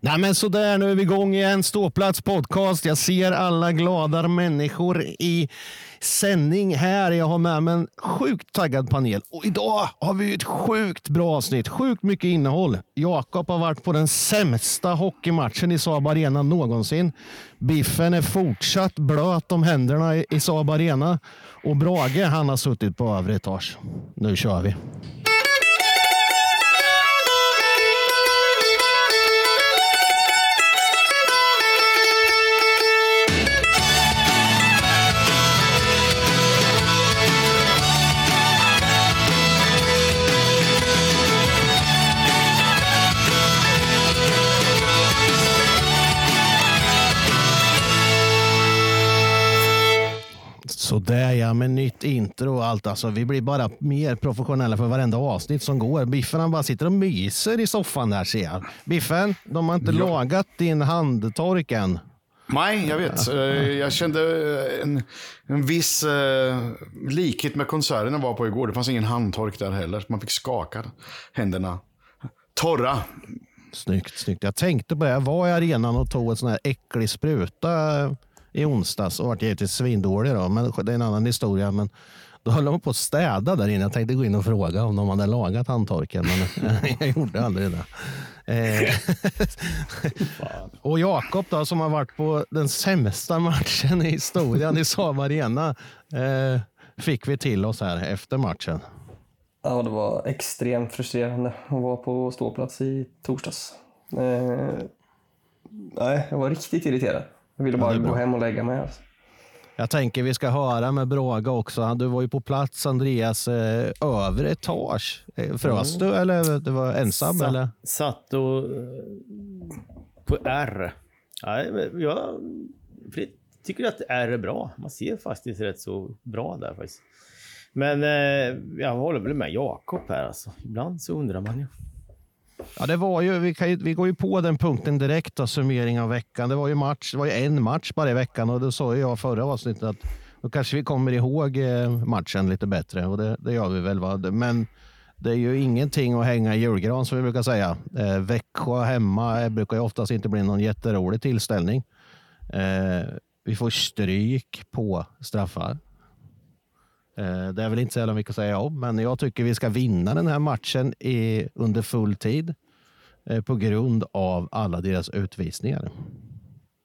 Nej men sådär, nu är vi igång igen. Ståplats podcast. Jag ser alla glada människor i sändning här. Jag har med mig en sjukt taggad panel. Och idag har vi ett sjukt bra avsnitt. Sjukt mycket innehåll. Jakob har varit på den sämsta hockeymatchen i Saab Arena någonsin. Biffen är fortsatt blöt om händerna i Saab Arena. Och Brage, han har suttit på övre etage. Nu kör vi. Sådär ja, med nytt intro och allt. Alltså, vi blir bara mer professionella för varenda avsnitt som går. Biffen han bara sitter och myser i soffan där ser jag. Biffen, de har inte ja. lagat din handtork än. Nej, jag vet. Eh, jag kände eh, en, en viss uh, likhet med konserten jag var på igår. Det fanns ingen handtork där heller. Man fick skaka händerna. Torra. Snyggt, snyggt. Jag tänkte på det. Jag var i arenan och tog en sån här äcklig spruta i onsdags och vart givetvis svindålig. Då, men det är en annan historia. Men då höll de på att städa där inne. Jag tänkte gå in och fråga om de hade lagat handtorken, men jag gjorde aldrig det. Eh, och Jakob då, som har varit på den sämsta matchen i historien i Saab Arena, eh, fick vi till oss här efter matchen. Ja, det var extremt frustrerande att vara på ståplats i torsdags. Eh, nej, jag var riktigt irriterad. Jag ville bara ja, gå hem och lägga mig. Alltså. Jag tänker vi ska höra med Braga också. Du var ju på plats Andreas, eh, över etage. Eh, frös mm. du eller du var ensam? Satt, eller? satt och, eh, på R. Ja, jag tycker att R är bra. Man ser faktiskt rätt så bra där faktiskt. Men jag håller väl med Jakob här alltså. Ibland så undrar man ju. Ja, det var ju, vi, kan, vi går ju på den punkten direkt, då, summering av veckan. Det var ju match, det var ju en match bara i veckan och då sa jag förra avsnittet att då kanske vi kommer ihåg eh, matchen lite bättre och det, det gör vi väl. Va? Men det är ju ingenting att hänga i julgran som vi brukar säga. Eh, Växjö hemma eh, brukar ju oftast inte bli någon jätterolig tillställning. Eh, vi får stryk på straffar. Eh, det är väl inte så jävla mycket att säga om, men jag tycker vi ska vinna den här matchen i, under full tid eh, på grund av alla deras utvisningar.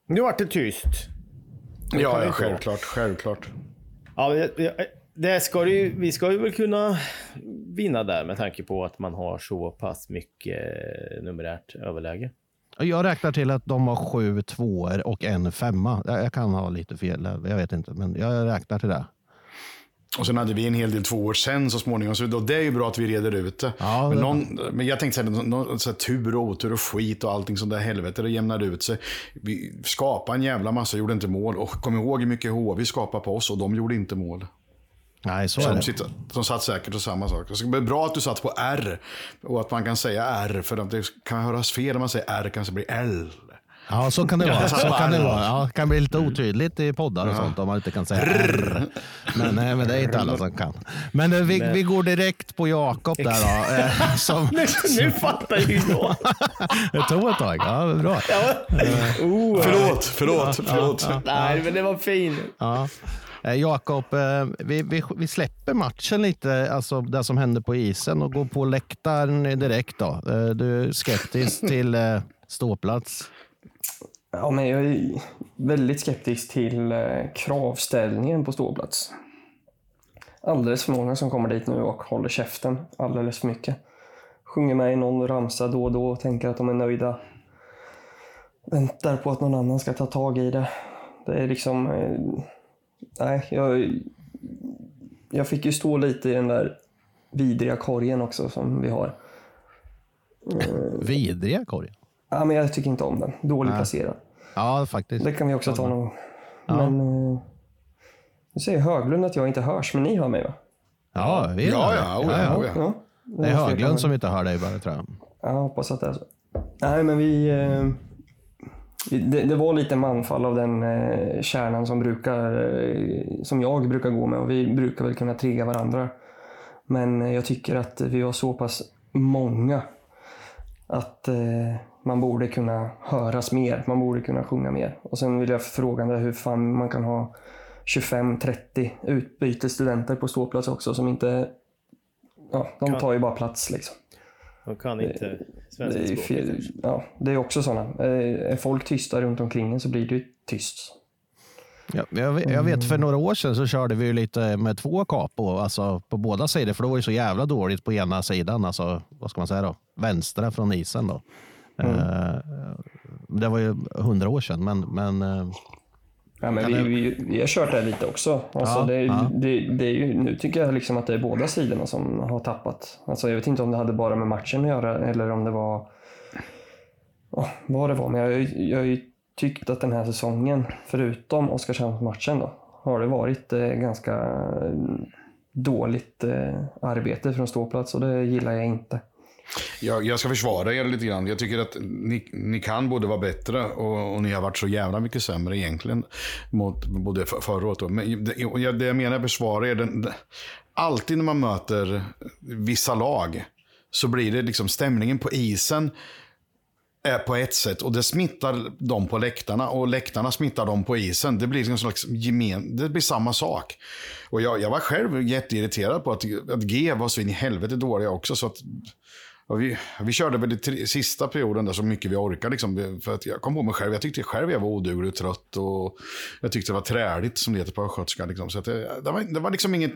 Nu vart det tyst. Det ja, ja självklart. Självklart. Ja, det ska ju, vi ska ju väl kunna vinna där med tanke på att man har så pass mycket eh, numerärt överläge. Jag räknar till att de har sju tvåor och en femma. Jag kan ha lite fel, jag vet inte, men jag räknar till det. Och sen hade vi en hel del två år sen så småningom. Så det är ju bra att vi reder ut det. Ja, men, någon, men jag tänkte säga någon, så här, tur och otur och skit och allting sånt där helvete. Det jämnade ut sig. Vi skapade en jävla massa, gjorde inte mål. Och kom ihåg hur mycket HV skapade på oss och de gjorde inte mål. Nej, så det. Sitter, de satt säkert och samma sak. Det är bra att du satt på R. Och att man kan säga R. För att det kan höras fel när man säger R kanske blir L. Ja, så kan det vara. Så kan det vara. Ja, kan bli lite otydligt i poddar och sånt om man inte kan säga R. Men, nej, men det är inte alla som kan. Men eh, vi, vi går direkt på Jakob där då. Eh, som, nu, nu fattar ju jag. det tog ett tag. Ja, bra. Ja. Oh, förlåt, förlåt, förlåt. Ja, ja, nej, men det var fin. Ja. Eh, Jakob, vi, vi, vi, släpper matchen lite, alltså det som hände på isen och går på läktaren direkt. Då. Du är skeptisk till ståplats. Ja, men jag är väldigt skeptisk till eh, kravställningen på ståplats. Alldeles för många som kommer dit nu och håller käften alldeles för mycket. Sjunger med i någon ramsa då och då och tänker att de är nöjda. Väntar på att någon annan ska ta tag i det. Det är liksom... Eh, nej, jag, jag fick ju stå lite i den där vidriga korgen också som vi har. Vidriga korgen? Ja, men jag tycker inte om den. Dåligt placerad. Ja, faktiskt. Det kan vi också ta någon gång. Ja. Men uh, nu säger Höglund att jag inte hörs, men ni hör mig va? Ja, vi hör ja, ja, ja, ja, ja. ja. Det är Höglund som inte hör dig bara, tror jag. Jag hoppas att det är så. Nej, men vi... Uh, det, det, var lite manfall av den uh, kärnan som, brukar, som jag brukar gå med och vi brukar väl kunna trigga varandra. Men jag tycker att vi var så pass många att eh, man borde kunna höras mer, man borde kunna sjunga mer. Och sen vill jag fråga hur fan man kan ha 25-30 utbytesstudenter på ståplats också som inte, ja, de tar ju bara plats liksom. De kan inte svenska det är, språket. ja, det är också sådana. Är folk tysta runt omkring en så blir det ju tyst. Ja, jag, vet, jag vet för några år sedan så körde vi ju lite med två capo, alltså på båda sidor, för det var ju så jävla dåligt på ena sidan, alltså vad ska man säga då, vänstra från isen då. Mm. Uh, det var ju hundra år sedan, men, men uh, Ja, men vi, vi, vi har kört det lite också. Alltså Ja, det, ja. Det, det är ju, nu tycker jag liksom att det är båda sidorna som har tappat. Alltså jag vet inte om det hade bara med matchen att göra eller om det var ja, vad det var. Men jag, har ju- jag har ju tyckt att den här säsongen, förutom Oskarshamnsmatchen då, har det varit eh, ganska eh, dåligt eh, arbete från ståplats och det gillar jag inte. Jag, jag ska försvara er lite grann. Jag tycker att ni, ni kan både vara bättre och, och ni har varit så jävla mycket sämre egentligen. Mot både för, förra året. då. Men det, jag- det jag menar med försvara er, den, den, alltid när man möter vissa lag så blir det liksom stämningen på isen är på ett sätt och det smittar dem på läktarna och läktarna smittar dem på isen. Det blir liksom en slags gemen, det blir samma sak. Och jag, jag var själv jätteirriterad på att, att G var så in i helvete dåliga också. Så att, vi, vi körde väl i sista perioden där så mycket vi orkade. Liksom, för att jag kom på mig själv, jag tyckte själv jag var oduglig och trött. Och jag tyckte det var träligt som det heter på östgötska. Liksom. Så att det, det, var, det var liksom inget,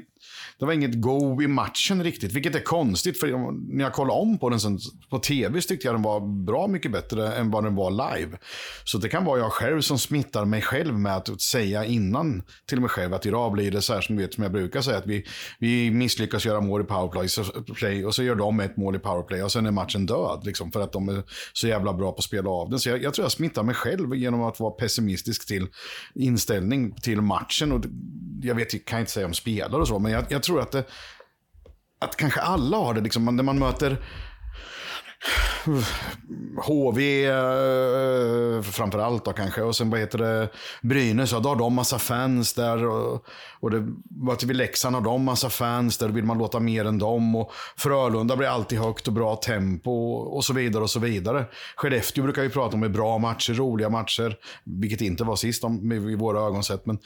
det var inget go i matchen riktigt. Vilket är konstigt, för när jag kollade om på den sen, på tv så tyckte jag den var bra mycket bättre än vad den var live. Så det kan vara jag själv som smittar mig själv med att säga innan till mig själv att idag blir det så här som, vet, som jag brukar säga. Att vi, vi misslyckas göra mål i powerplay och så gör de ett mål i powerplay och sen är matchen död. Liksom, för att de är så jävla bra på att spela av den. Så jag, jag tror jag smittar mig själv genom att vara pessimistisk till inställning till matchen. Och jag vet, jag kan inte säga om spelare och så, men jag, jag tror att det, att kanske alla har det. Liksom, när man möter HV eh, framför allt då kanske. Och sen vad heter det, Brynäs, ja, då har de massa fans där. Och, och det, vad till Leksand har de massa fans där, då vill man låta mer än dem. Och Frölunda blir alltid högt och bra tempo och så vidare och så vidare. Skellefteå brukar vi prata om är bra matcher, roliga matcher. Vilket inte var sist om, i våra ögon sett. Men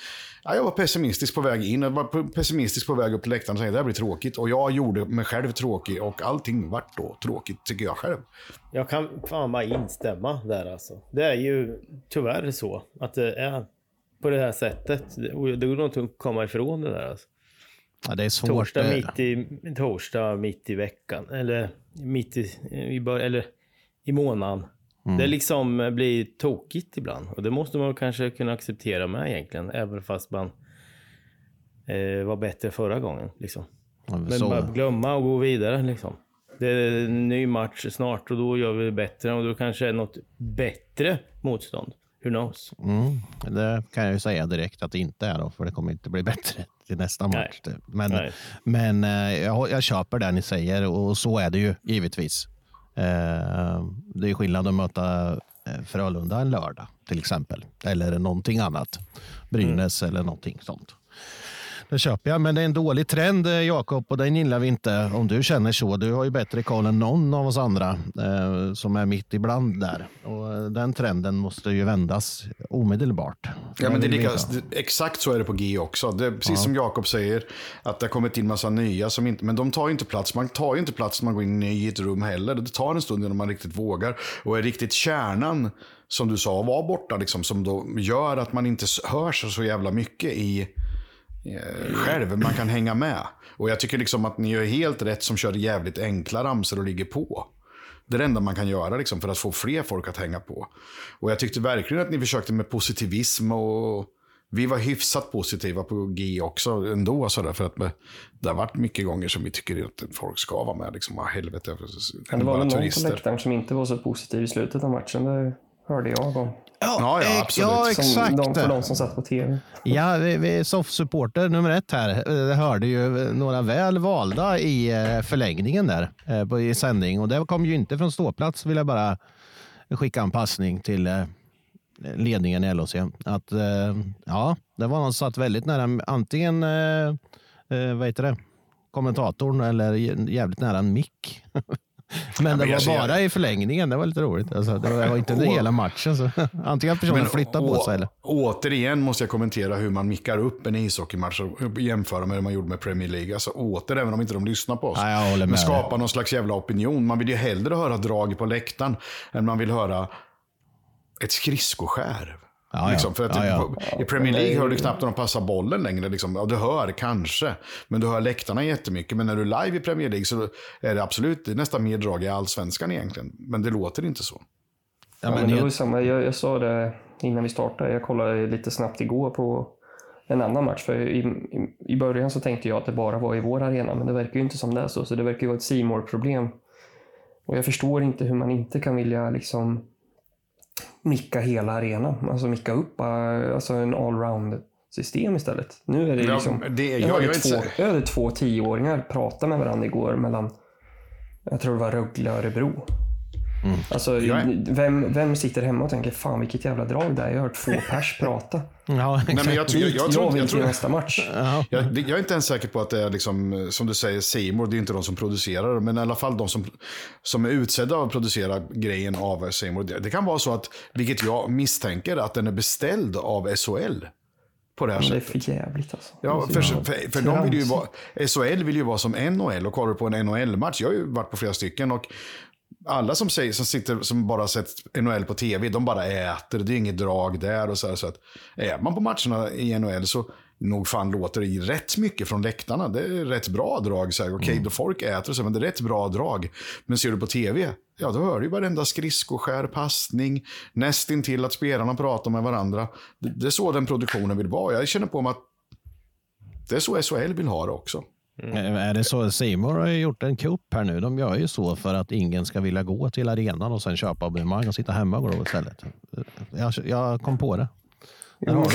ja, jag var pessimistisk på väg in, jag var pessimistisk på väg upp till läktaren och tänkte det här blir tråkigt. Och jag gjorde mig själv tråkig och allting vart då tråkigt tycker jag själv. Jag kan fan bara instämma där alltså. Det är ju tyvärr så att det är på det här sättet. Det går nog inte att komma ifrån det där alltså. Ja, det är svårt. Torsdag mitt i, torsdag mitt i veckan. Eller mitt i, i, bör- eller i månaden. Det liksom blir tokigt ibland. Och det måste man kanske kunna acceptera med egentligen. Även fast man eh, var bättre förra gången. Liksom. Men så. bara glömma och gå vidare liksom. Det är en ny match snart och då gör vi det bättre och då kanske är något bättre motstånd. Who knows? Mm, det kan jag ju säga direkt att det inte är då, för det kommer inte bli bättre till nästa match. Men, Nej. men eh, jag, jag köper det ni säger och så är det ju givetvis. Eh, Det är skillnad att möta eh, Frölunda en lördag till exempel. Eller någonting annat. Brynäs eller någonting sånt. Det köper jag, men det är en dålig trend eh, Jakob och den gillar vi inte om du känner så. Du har ju bättre koll än någon av oss andra eh, som är mitt ibland där. Och eh, den trenden måste ju vändas omedelbart. Ja, men det lika, exakt så är det på G också. Det är precis som Jakob säger, att det har kommit in massa nya, som inte, men de tar ju inte plats. Man tar ju inte plats när man går in i ett rum heller. Det tar en stund innan man riktigt vågar. Och är riktigt kärnan, som du sa, var borta, liksom, som då gör att man inte hörs så jävla mycket i själv. Man kan hänga med. Och jag tycker liksom att ni gör helt rätt som kör jävligt enkla ramsor och ligger på. Det är det enda man kan göra liksom, för att få fler folk att hänga på. Och jag tyckte verkligen att ni försökte med positivism och vi var hyfsat positiva på G också ändå. Så där, för att det har varit mycket gånger som vi tycker att folk ska vara med. Liksom, ah, helvete, Men det var väl någon på läktaren som inte var så positiv i slutet av matchen. Det hörde jag om. Ja, ja, eh, absolut. Ja, Som exakt. de, för de som satt på tv. Ja, vi, vi är soft-supporter nummer ett här. Eh, hörde ju några väl valda i eh, förlängningen där på, i sändning. Och det kom ju inte från ståplats vill jag bara skicka en passning till ledningen i LHC. Att ja, det var någon som satt väldigt nära antingen vad heter det? kommentatorn eller jä- jävligt nära en mick. Men det var bara i förlängningen. Det var lite roligt. Alltså, det var inte under hela matchen. Så. Antingen att personen flyttar på sig eller... Återigen måste jag kommentera hur man mickar upp en ishockeymatch och jämföra med hur man gjorde med Premier League. Alltså åter, även om inte de lyssnar på oss. Ja, men skapa någon slags jävla opinion. Man vill ju hellre höra drag på läktaren än man vill höra ett skridskoskär. Ja, liksom, för att ja, ja. I Premier League hör du knappt när de passar bollen längre. Liksom. Ja, du hör kanske, men du hör läktarna jättemycket. Men när du är live i Premier League så är det absolut det är nästan mer drag i allsvenskan egentligen. Men det låter inte så. Ja, men det var samma. Jag, jag sa det innan vi startade. Jag kollade lite snabbt igår på en annan match. För i, i, i början så tänkte jag att det bara var i vår arena, men det verkar ju inte som det är så. Så det verkar ju vara ett simor problem Och jag förstår inte hur man inte kan vilja liksom micka hela arenan. Alltså micka upp alltså en allround system istället. Nu är det liksom... Ja, det, jag, jag, hörde jag, två, jag hörde två tioåringar prata med varandra igår mellan, jag tror det var Rögle och Örebro. Mm. Alltså, vem, vem sitter hemma och tänker fan vilket jävla drag det är. Jag har hört två pers prata. Ja, Nej, men jag, tror, jag, jag, jag, jag, tror, nästa match. Jag, jag, är inte ens säker på att det är, liksom, som du säger, Seymour. Det är inte de som producerar Men i alla fall de som, som är utsedda att producera grejen av Seymour. Det, det kan vara så att, vilket jag misstänker, att den är beställd av SHL på det här sättet. Det är för jävligt alltså. Ja, för, för, för de vill ju vara, SHL vill ju vara som NHL och kollar på en NHL-match. Jag har ju varit på flera stycken och alla som säger, som sitter, som bara sett NHL på tv, de bara äter. Det är inget drag där och så, här, så att är man på matcherna i NHL så nog fan låter det rätt mycket från läktarna. Det är rätt bra drag. Okej, okay, mm. då folk äter så, men det är rätt bra drag. Men ser du på tv, ja då hör du varenda skridskoskär, passning, nästintill att spelarna pratar med varandra. Det, det är så den produktionen vill vara. Jag känner på mig att det är så SHL vill ha det också. Mm. Är det så? Simor har gjort en kupp här nu. De gör ju så för att ingen ska vilja gå till arenan och sen köpa abonnemang och sitta hemma och gå istället. Jag, jag kom på det. Ja,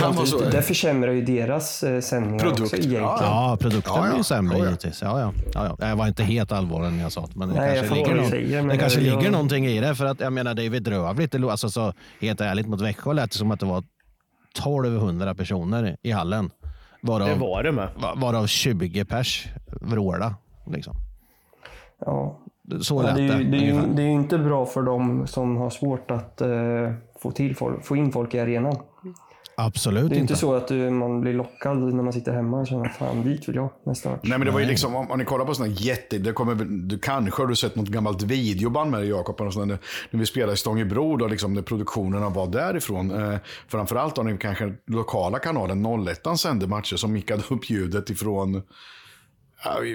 det, det försämrar ju deras eh, sändningar Produkt. också egentligen. Ja, produkten ja, ja. blir ju sämre ja, givetvis. Ja, ja. Ja, ja. Jag var inte helt allvarlig när jag sa det, men det Nej, kanske, ligger, någon, säger, det kanske jag... ligger någonting i det. För att jag menar, det är bedrövligt. Alltså, så, helt ärligt, mot Växjö lät det som att det var 1200 personer i hallen. Varav, det var det med. Varav 20 pers vråla. Liksom. Ja. Så lät det, är ju, det, är ju, det är ju inte bra för dem som har svårt att uh, få, till folk, få in folk i arenan. Absolut inte. Det är inte så att du, man blir lockad när man sitter hemma och känner fan dit vill jag nästa match. Nej men det var ju liksom, om, om ni kollar på sådana jätte, det kommer, du kanske har du sett något gammalt videoband med dig Jakob, när, vi spelade i Stångebro, då liksom, när produktionerna var därifrån. Eh, framförallt har ni kanske lokala kanalen 01 sände matcher som mickade upp ljudet ifrån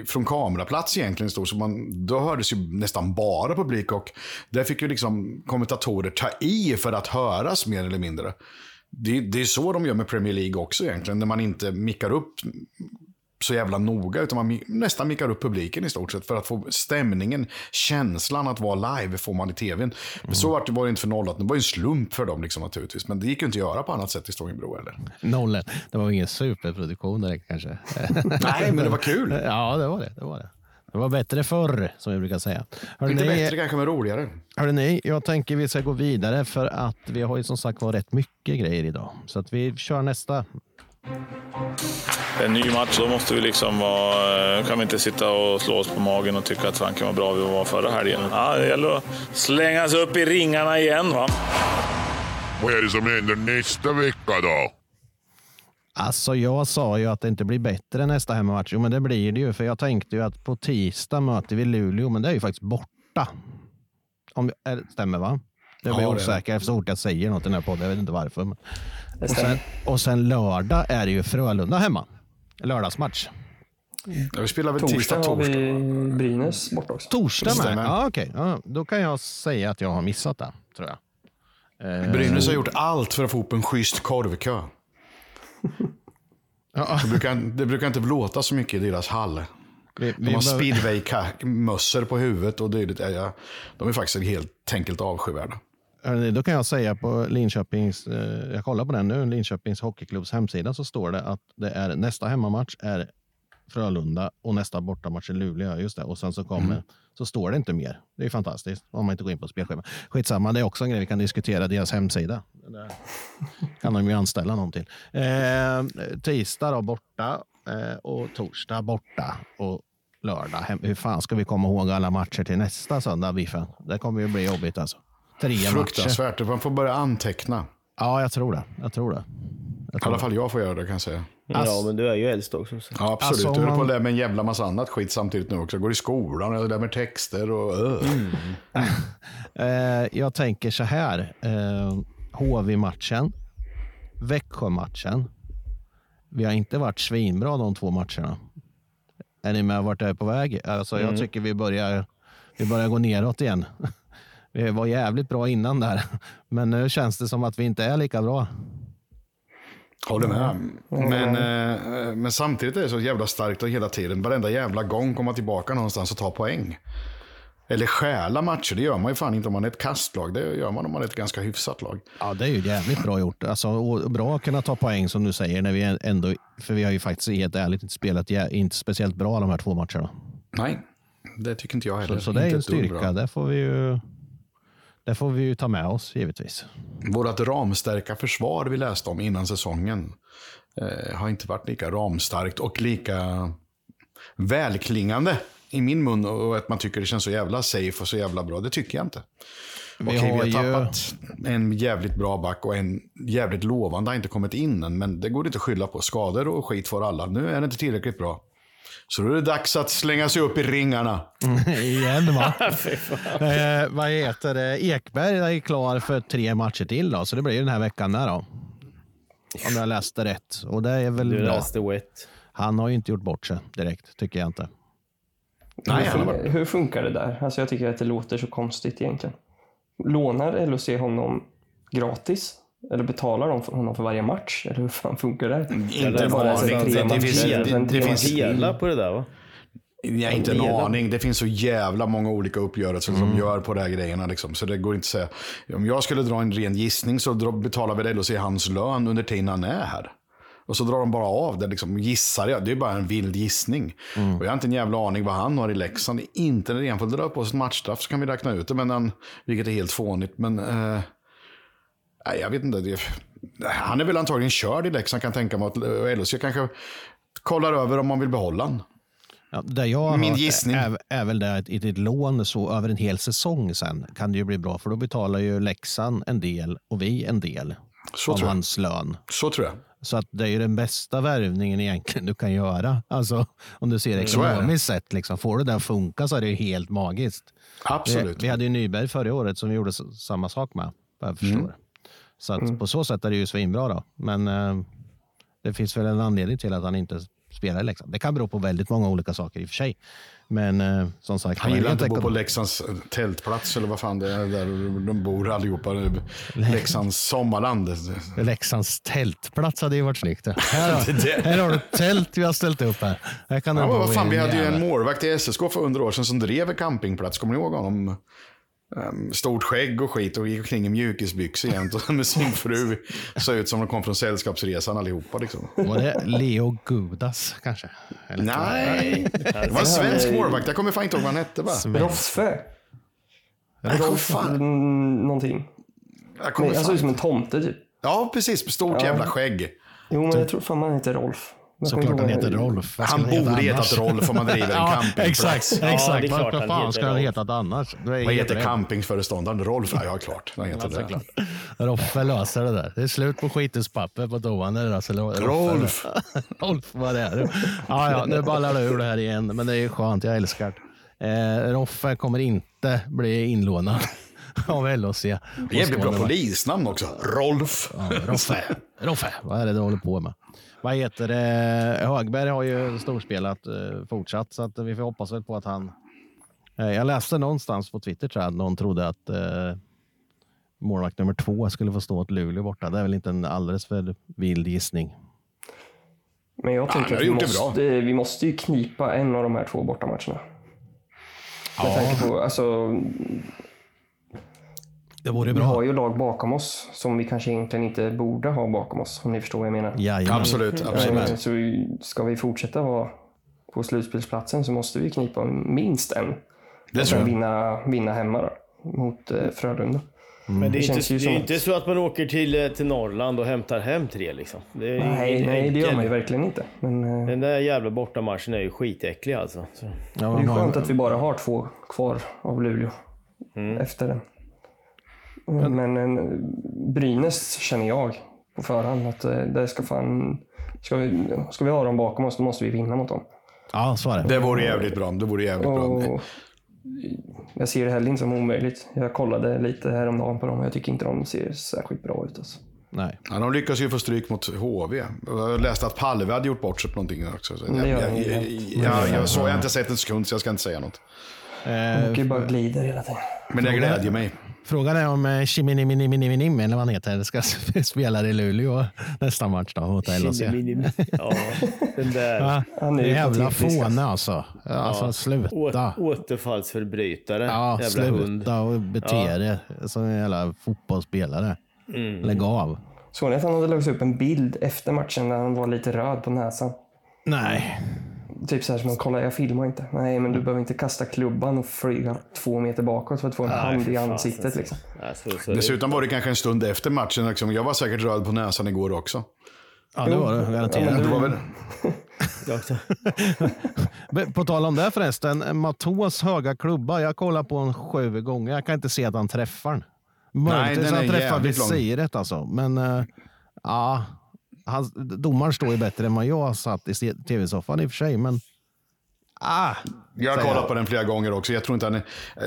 från kameraplats egentligen stod, så man, då hördes ju nästan bara publik och där fick ju liksom kommentatorer ta i för att höras mer eller mindre. Det, det är så de gör med Premier League också egentligen, när man inte mickar upp så jävla noga, utan man nästan mickar upp publiken i stort sett för att få stämningen, känslan att vara live får man i tvn. Mm. Så var det, var det inte för nollat, det var ju en slump för dem liksom, naturligtvis. Men det gick ju inte att göra på annat sätt i Stångebro eller? Nollen, det var ingen superproduktion direkt kanske. Nej, men det var kul. Ja, det var det. det, var det. Det var bättre förr, som vi brukar säga. Hörrni, Inte bättre kanske, men roligare. Hörrni, jag tänker vi ska gå vidare för att vi har ju som sagt var rätt mycket grejer idag. Så att vi kör nästa. En ny match, då måste vi liksom vara, kan vi inte sitta och slå oss på magen och tycka att fanken var bra vi var förra helgen. Ja, det gäller att slänga sig upp i ringarna igen. Va? Vad är det som händer nästa vecka då? Alltså jag sa ju att det inte blir bättre nästa hemmamatch. Jo men det blir det ju. För jag tänkte ju att på tisdag möter vi Luleå, men det är ju faktiskt borta. Om det stämmer va? Jag blir ja, osäker så fort jag säger något i den här podden. Jag vet inte varför. Men... Och, sen, och sen lördag är det ju Frölunda hemma. Lördagsmatch. Ja, vi spelar väl tisdag, torsdag. har vi Brynäs borta också. Torsdag med? Ja, okej. Okay. Ja, då kan jag säga att jag har missat det, tror jag. Brynäs har gjort allt för att få upp en schysst korvkö. Det, brukar, det brukar inte låta så mycket i deras hall. Vi, vi de har speedway-mössor på huvudet och det, ja, de är faktiskt helt enkelt avskyvärda. Då kan jag säga på Linköpings, eh, jag kollar på den nu, Linköpings hockeyklubbs hemsida så står det att det är nästa hemmamatch är Frölunda och nästa bortamatch är Luleå. Just det. Och sen så kommer, mm så står det inte mer. Det är fantastiskt om man inte går in på spelschema. Skitsamma, det är också en grej vi kan diskutera. Deras hemsida. Där kan de ju anställa någon till. Eh, tisdag då borta eh, och torsdag borta. Och lördag. Hur fan ska vi komma ihåg alla matcher till nästa söndag, Biffen? Det kommer ju bli jobbigt alltså. Tre matcher. Fruktansvärt. Man får börja anteckna. Ja, jag tror det. Jag tror det. I alla fall jag får göra det kan jag säga. Ja, men du är ju äldst också. Så. Ja, absolut. Alltså, om jag håller på man- att lära mig en jävla massa annat skit samtidigt nu också. Jag går i skolan och jag lär mig texter och... öh. Eh, jag tänker så här. Eh, HV-matchen, Växjö-matchen. Vi har inte varit svinbra de två matcherna. Är ni med vart jag är på väg? Alltså, Jag tycker vi börjar, vi börjar gå neråt igen. Vi var jävligt bra innan där, men nu känns det som att vi inte är lika bra. Håller med. Men, eh, men samtidigt är det så jävla starkt att hela tiden, varenda jävla gång komma tillbaka någonstans och ta poäng. Eller stjäla matcher, det gör man ju fan inte om man är ett kastlag. Det gör man om man är ett ganska hyfsat lag. Ja, det är ju jävligt bra gjort. Alltså, bra att kunna ta poäng som du säger, när vi ändå, för vi har ju faktiskt helt ärligt inte spelat inte speciellt bra de här två matcherna. Nej, det tycker inte jag heller. Så, så det är ju en styrka. Det får vi ju, det får vi ju ta med oss givetvis. Vårt ramstärka försvar vi läste om innan säsongen eh, har inte varit lika ramstarkt och lika välklingande i min mun och att man tycker det känns så jävla safe och så jävla bra. Det tycker jag inte. Vi Okej, har vi har ju- tappat en jävligt bra back och en jävligt lovande har inte kommit in än, men det går inte att skylla på. Skador och skit för alla. Nu är det inte tillräckligt bra. Så då är det dags att slänga sig upp i ringarna. Igen va? eh, vad heter det? Ekberg är klar för tre matcher till då, så det blir ju den här veckan där då. Om jag läste rätt. Och det är väl Du bra. läste wet. Han har ju inte gjort bort sig direkt, tycker jag inte. Nej, hur, han har fun- hur funkar det där? Alltså jag tycker att det låter så konstigt egentligen. Lånar LHC honom gratis? Eller betalar de för honom för varje match? Eller hur fan funkar det? Inte Eller en aning. Det, det, finns, det, det tre finns. Dela på det där va? Jag har inte en aning. Det finns så jävla många olika uppgörelser som gör på de här grejerna. Liksom. Så det går inte att säga. Om jag skulle dra en ren gissning så betalar väl LHC hans lön under tiden han är här. Och så drar de bara av det, liksom, gissar jag. Det är bara en vild gissning. Och jag har inte en jävla aning vad han har i Leksand. Inte när han får dra på sig ett matchstraff så kan vi räkna ut det. Men han, vilket är helt fånigt. Men eh, nej, jag vet inte. Det, han är väl antagligen körd i Leksand kan tänka mig. Att och LHC kanske kollar över om man vill behålla honom. Ja, det jag Min gissning. Är, är väl det att i ett lån så över en hel säsong sen kan det ju bli bra, för då betalar ju Leksand en del och vi en del Så av hans lön. Så tror jag. Så att det är ju den bästa värvningen egentligen du kan göra. Alltså om du ser det det. ekonomiskt sett. Liksom. Får du den att funka så är det ju helt magiskt. Absolut. Vi, vi hade ju Nyberg förra året som vi gjorde samma sak med. Vad jag förstår. Mm. Så att på så sätt är det ju svinbra då. Men eh, det finns väl en anledning till att han inte spelar i Leksand. Det kan bero på väldigt många olika saker i och för sig. Men eh, som sagt. Han gillar inte att bo på Leksands tältplats eller vad fan det är där de bor allihopa. Leksands sommarland. Leksands tältplats hade ju varit snyggt. Här har, här har du tält vi har ställt upp här. här kan Ja, vad fan, vi hade ju en målvakt i SSK för hundra år sedan som drev en campingplats. Kommer ni ihåg honom? Um, stort skägg och skit och gick omkring i mjukisbyxor jämt. Och med sin fru såg ut som de kom från Sällskapsresan allihopa. Liksom. Var det Leo Gudas kanske? Eller? Nej, det var en svensk målvakt. Jag kommer fan inte ihåg vad han hette. Roffe? Rolf fan- mm, någonting. jag kommer Nej, han såg ut som en tomte typ. Ja, precis. Stort Ja. jävla skägg. Jo, men jag tror fan han heter Rolf. Såklart han heter Rolf. Han heta borde hetat? Rolf om man driver en Ja, campingplats. exakt. Ja, det är exakt. klart Vad han fan heter ska han Rolf. hetat annars? Du är Vad heter campingföreståndaren? Rolf? Ja, ja, klart. Han heter det. såklart. Roffe löser det där. Det är slut på skituspapper på toan. det Alltså. Rolf. Rolf, vad det är du? Ja, ja, nu ballar det ur det här igen, men det är ju skönt. Jag älskar det. Eh, Roffe kommer inte bli inlånad av LHC. Det är jävligt bra polisnamn också. Rolf. Ja, Roffe, Roffe, vad är det du håller på med? Vad heter det? Högberg har ju storspelat eh, fortsatt, så att vi får hoppas väl på att han... Eh, jag läste någonstans på Twitter tror jag, att någon trodde att eh, målvakt nummer två skulle få stå åt Luleå borta. Det är väl inte en alldeles för vild gissning. Men jag tänker har att vi måste, vi måste ju knipa en av de här två bortamatcherna. Med tanke på, alltså, Det vore vi har ju lag bakom oss som vi kanske egentligen inte borde ha bakom oss, om ni förstår vad jag menar. Jajamän. Absolut, Eh, absolut. Så ska vi fortsätta vara på slutspelsplatsen så måste vi knipa minst en. Det tror jag. vinna, vinna hemma då, mot eh, Frölunda. Men det är, Det inte, det är inte så att man åker till, eh, till Norrland och hämtar hem tre liksom. Det är Nej, nej, det gör man ju verkligen inte. Men Den där jävla bortamatchen är ju skitäcklig alltså. Så. Ja, det är ju skönt att vi bara har två kvar av Luleå efter den. Men eh, Brynäs känner jag på förhand att eh, det ska fan... Ska vi, ska vi ha dem bakom oss, då måste vi vinna mot dem. Ja, så är det. Det vore jävligt bra. Det vore jävligt bra. Och jag ser det heller inte som omöjligt. Jag kollade lite häromdagen på dem och jag tycker inte de ser särskilt bra ut. Alltså. Nej. Ja, de lyckas ju få stryk mot HV. Jag läste att Palve hade gjort bort sig på någonting också. Så Det jag, jag, jag, jag, jag, så, jag har inte sett en sekund så jag ska inte säga något. Ju bara glider hela tiden. Men det glädjer mig. Frågan är om eh, Chiminiminiminimin, eller vad han heter, ska spela i Luleå nästa match då, mot LHC. Ja, den där Ja, Han är jävla fåne alltså. Alltså å, sluta. återfallsförbrytare. Ja, jävla hund. sluta och bete Ja. dig som en jävla fotbollsspelare. Mm. Lägg av. Såg ni att han hade lagt upp en bild efter matchen där han var lite röd på näsan? Nej. Typ så här som man kollar, jag filmar inte. Nej, men du behöver inte kasta klubban och flyga två meter bakåt för att få en hand fy i ansiktet. Liksom. Ja, så, så Dessutom var det kanske en stund efter matchen. Liksom. Jag var säkert röd på näsan igår också. Ja, det var det Ja, garanterat. Det var väl... På tal om det förresten, Matos höga klubba. Jag kollar på en sju gånger. Jag kan inte se att han träffar den. Möjligtvis den att är han träffar visiret alltså. Men uh, ja, han, domaren står ju bättre än vad jag satt i tv-soffan i och för sig. Men ah, Jag har kollat på den flera gånger också. Jag tror inte han är...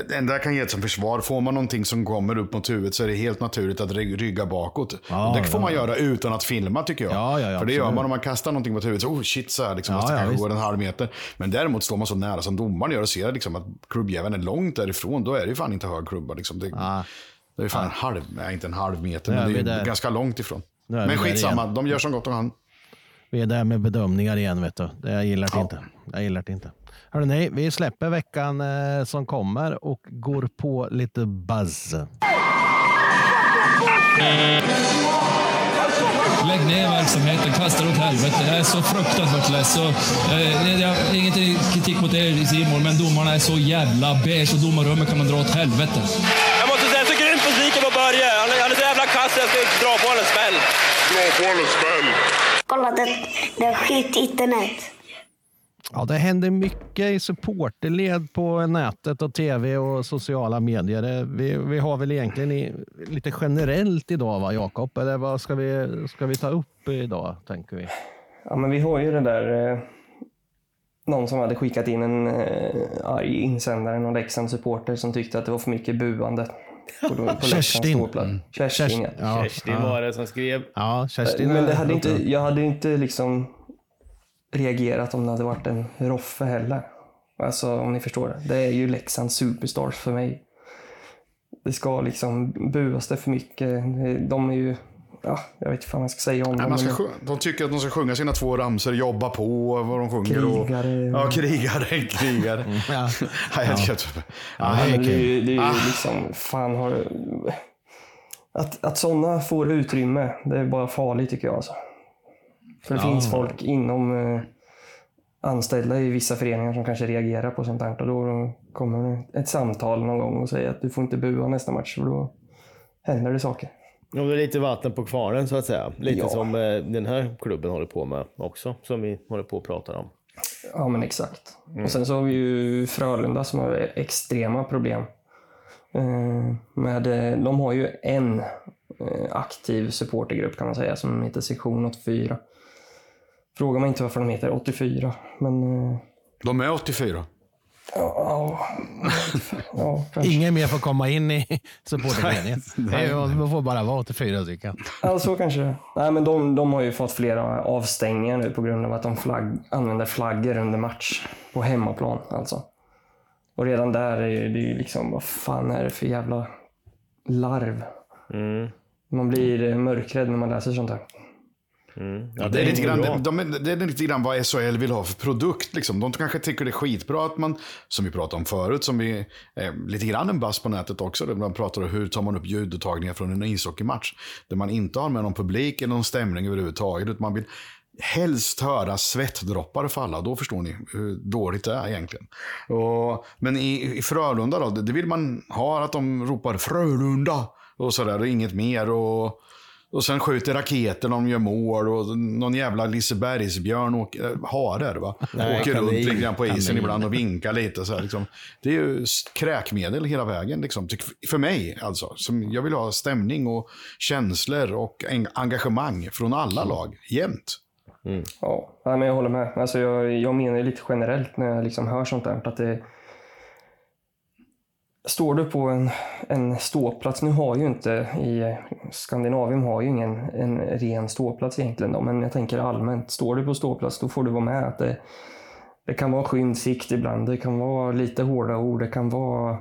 Det enda jag kan ge ett som försvar, får man någonting som kommer upp mot huvudet så är det helt naturligt att ry- rygga bakåt. Ja, det får ja, man göra utan att filma tycker jag. Ja, ja, ja, För det gör absolut. man om man kastar någonting mot huvudet. Så, oh shit, så här, liksom, Ja, det ja, kanske går en halv meter. Men däremot står man så nära som domaren gör och ser liksom, att klubbjäveln är långt därifrån. Då är det ju fan inte hög klubba. Liksom. Det, Ja. det är fan en halv, nej inte en halv meter, är men det är där. ganska långt ifrån. Men skitsamma, igen. de gör som gott de kan. vi är där med bedömningar igen. Vet du. Det jag gillar det Ja. inte. Jag gillar det inte. Hörrni, vi släpper veckan eh, som kommer och går på lite buzz. Lägg ner verksamheten, kasta det åt helvete. Jag är så fruktansvärt less. Så, eh, jag har ingen kritik mot er i Simon, men domarna är så jävla beige och domarrummet kan man dra åt helvete. Börje. Han är, han är så jävla kass, jag ska dra på honom en smäll. Dra på honom smäll. Kolla, det, det är skit internet. Ja, det händer mycket i supporterled på nätet och tv och sociala medier. Vi, vi har väl egentligen i, lite generellt idag, va, Jakob? Eller vad ska vi, ska vi ta upp idag, tänker vi? Ja, men vi har ju det där... Eh, någon som hade skickat in en eh, arg insändare, någon Leksands supporter som tyckte att det var för mycket buande. På, på Kerstin. ståplats. Kerstin, ja. Ja, Kerstin var det som skrev. ja, Kerstin. Men det hade inte, jag hade inte liksom reagerat om det hade varit en Roffe heller. Alltså om ni förstår det. Det är ju Leksands superstars för mig. Det ska liksom buas det för mycket. De är ju, ja, jag vet inte vad man ska säga om Nej, man ska, men- sjung- de tycker att de ska sjunga sina två ramsor, jobba på vad de sjunger. Och, Krigare. ja, krigare, krigare. Ja. Nej, jag köpte- Ja, Ja, det är det är kul. ju, det är ju Ah. liksom, fan har... Att, att sådana får utrymme, det är bara farligt tycker jag. Alltså. För det finns folk inom eh, anställda i vissa föreningar som kanske reagerar på sånt här. Och då kommer ett samtal någon gång och säger att du får inte bua nästa match, för då händer det saker. Ja, det är lite vatten på kvarnen så att säga. Lite Ja. som eh, den här klubben håller på med också, som vi håller på att prata om. Ja, men exakt. Och sen så har vi ju Frölunda som har extrema problem. Eh, Med, eh, de har ju en aktiv supportergrupp kan man säga som heter Sektion 84. Fråga mig inte varför de heter 84, men De är 84. Ja, ja, kanske. Ingen mer får komma in i supporterföreningen. Man får bara vara 84 stycken. Ja, så kanske det. Nej, men de, de har ju fått flera avstängningar nu på grund av att de flagg, använder flaggor under match. På hemmaplan alltså. Och redan där är det ju liksom, vad fan är det för jävla larv? Mm. Man blir mörkrädd när man läser sånt här. Ja, Det är, lite grann, bra. de, de, det är lite grann vad SHL vill ha för produkt. Liksom. De kanske tycker det är skitbra att man, som vi pratade om förut, som vi, eh, lite grann en bass på nätet också, där man pratar om hur tar man upp ljudupptagningar från en ishockeymatch. Där man inte har med någon publik eller någon stämning överhuvudtaget. Utan man vill helst höra svettdroppar falla. Då förstår ni hur dåligt det är egentligen. Och, men i, i Frölunda då, det det vill man ha att de ropar Frölunda. och sådär och inget mer. Och, och sen skjuter raketer, de gör mål och någon jävla Lisebergsbjörn, åker, äh, hare va? Nej, åker runt lite grann på isen ibland och vinkar lite. Så här, liksom. Det är ju kräkmedel hela vägen, liksom. För mig alltså. Som jag vill ha stämning och känslor och en- engagemang från alla lag, jämt. Ja, nej, men jag håller med. Alltså jag, jag menar lite generellt när jag liksom hör sånt där. Att det, står du på en, en ståplats, nu har ju inte i Skandinavien har ju ingen en ren ståplats egentligen då, men jag tänker allmänt, står du på ståplats då får du vara med. att det, det kan vara skymd sikt ibland, det kan vara lite hårda ord, det kan vara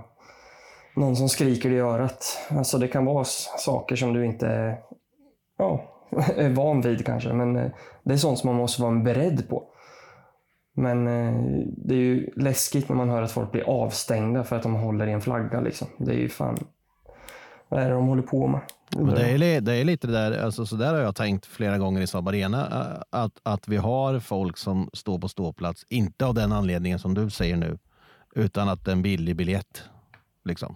någon som skriker i örat. Alltså det kan vara saker som du inte ja, är van vid kanske, men eh, det är sånt som man måste vara beredd på. Men eh, det är ju läskigt när man hör att folk blir avstängda för att de håller i en flagga. Liksom. Det är ju fan... Vad är det de håller på med? Men det, är, det är lite det där, alltså så där har jag tänkt flera gånger i Saab Arena, äh, att, att vi har folk som står på ståplats, inte av den anledningen som du säger nu, utan att det är en billig biljett. Liksom.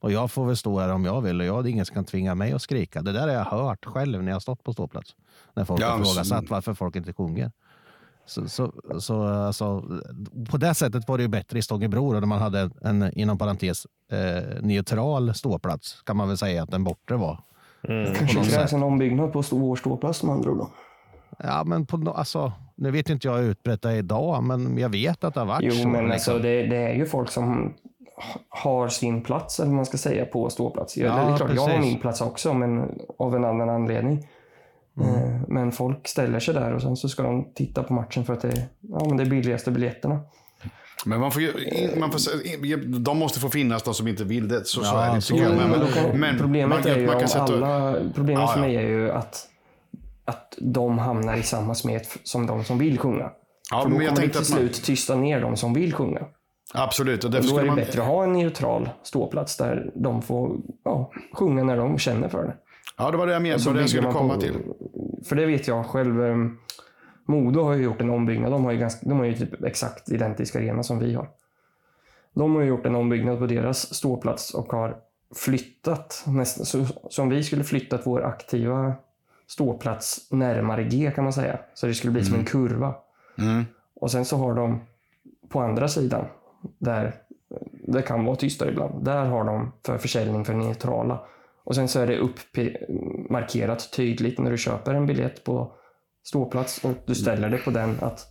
Och jag får väl stå här om jag vill och jag ingen som kan tvinga mig att skrika. Det där har jag hört själv när jag har stått på ståplats. När folk Ja, har ifrågasatt varför folk inte sjunger. Så, så, så alltså, på det sättet var det ju bättre i Stångebro där man hade en, inom parentes, eh, neutral ståplats kan man väl säga att den bortre var. kanske något krävs en ombyggnad på vår ståplats med andra ord. då. Ja, men på, alltså, nu vet inte jag hur utbrett det är idag, men jag vet att det har varit Jo, så. men liksom. alltså, det, det är ju folk som har sin plats, eller vad man ska säga, på ståplats. Jag, Ja, det är klart, jag har min plats också, men av en annan anledning. Mm. Eh, Men folk ställer sig där och sen så ska de titta på matchen för att det är ja, men det är billigaste biljetterna. Men man får, ju- man får, de måste få finnas, de som inte vill det. Så, så Ja, är det. så är det. Men, Men då kan, men problemet man är ju man kan alla, problemet Ja, för mig är ju att, att de hamnar i samma smet som de som vill sjunga. Ja, för då men jag kommer det till att man- slut tysta ner de som vill sjunga. Absolut, och Och då är det man... bättre att ha en neutral ståplats där de får ja, sjunga när de känner för det. Ja, det var det jag menade, Och så det jag skulle komma på- till. För det vet jag själv. eh, Modo har ju gjort en ombyggnad. De har ju, ganska, de har ju typ exakt identisk arena som vi har. De har ju gjort en ombyggnad på deras ståplats och har flyttat, nästan, så, som vi skulle flyttat vår aktiva ståplats närmare G kan man säga. Så det skulle bli som en kurva. Mm. Och sen så har de på andra sidan, där det kan vara tystare ibland, där har de för försäljning för neutrala. Och sen så är det uppmarkerat tydligt när du köper en biljett på ståplats och du ställer det på den att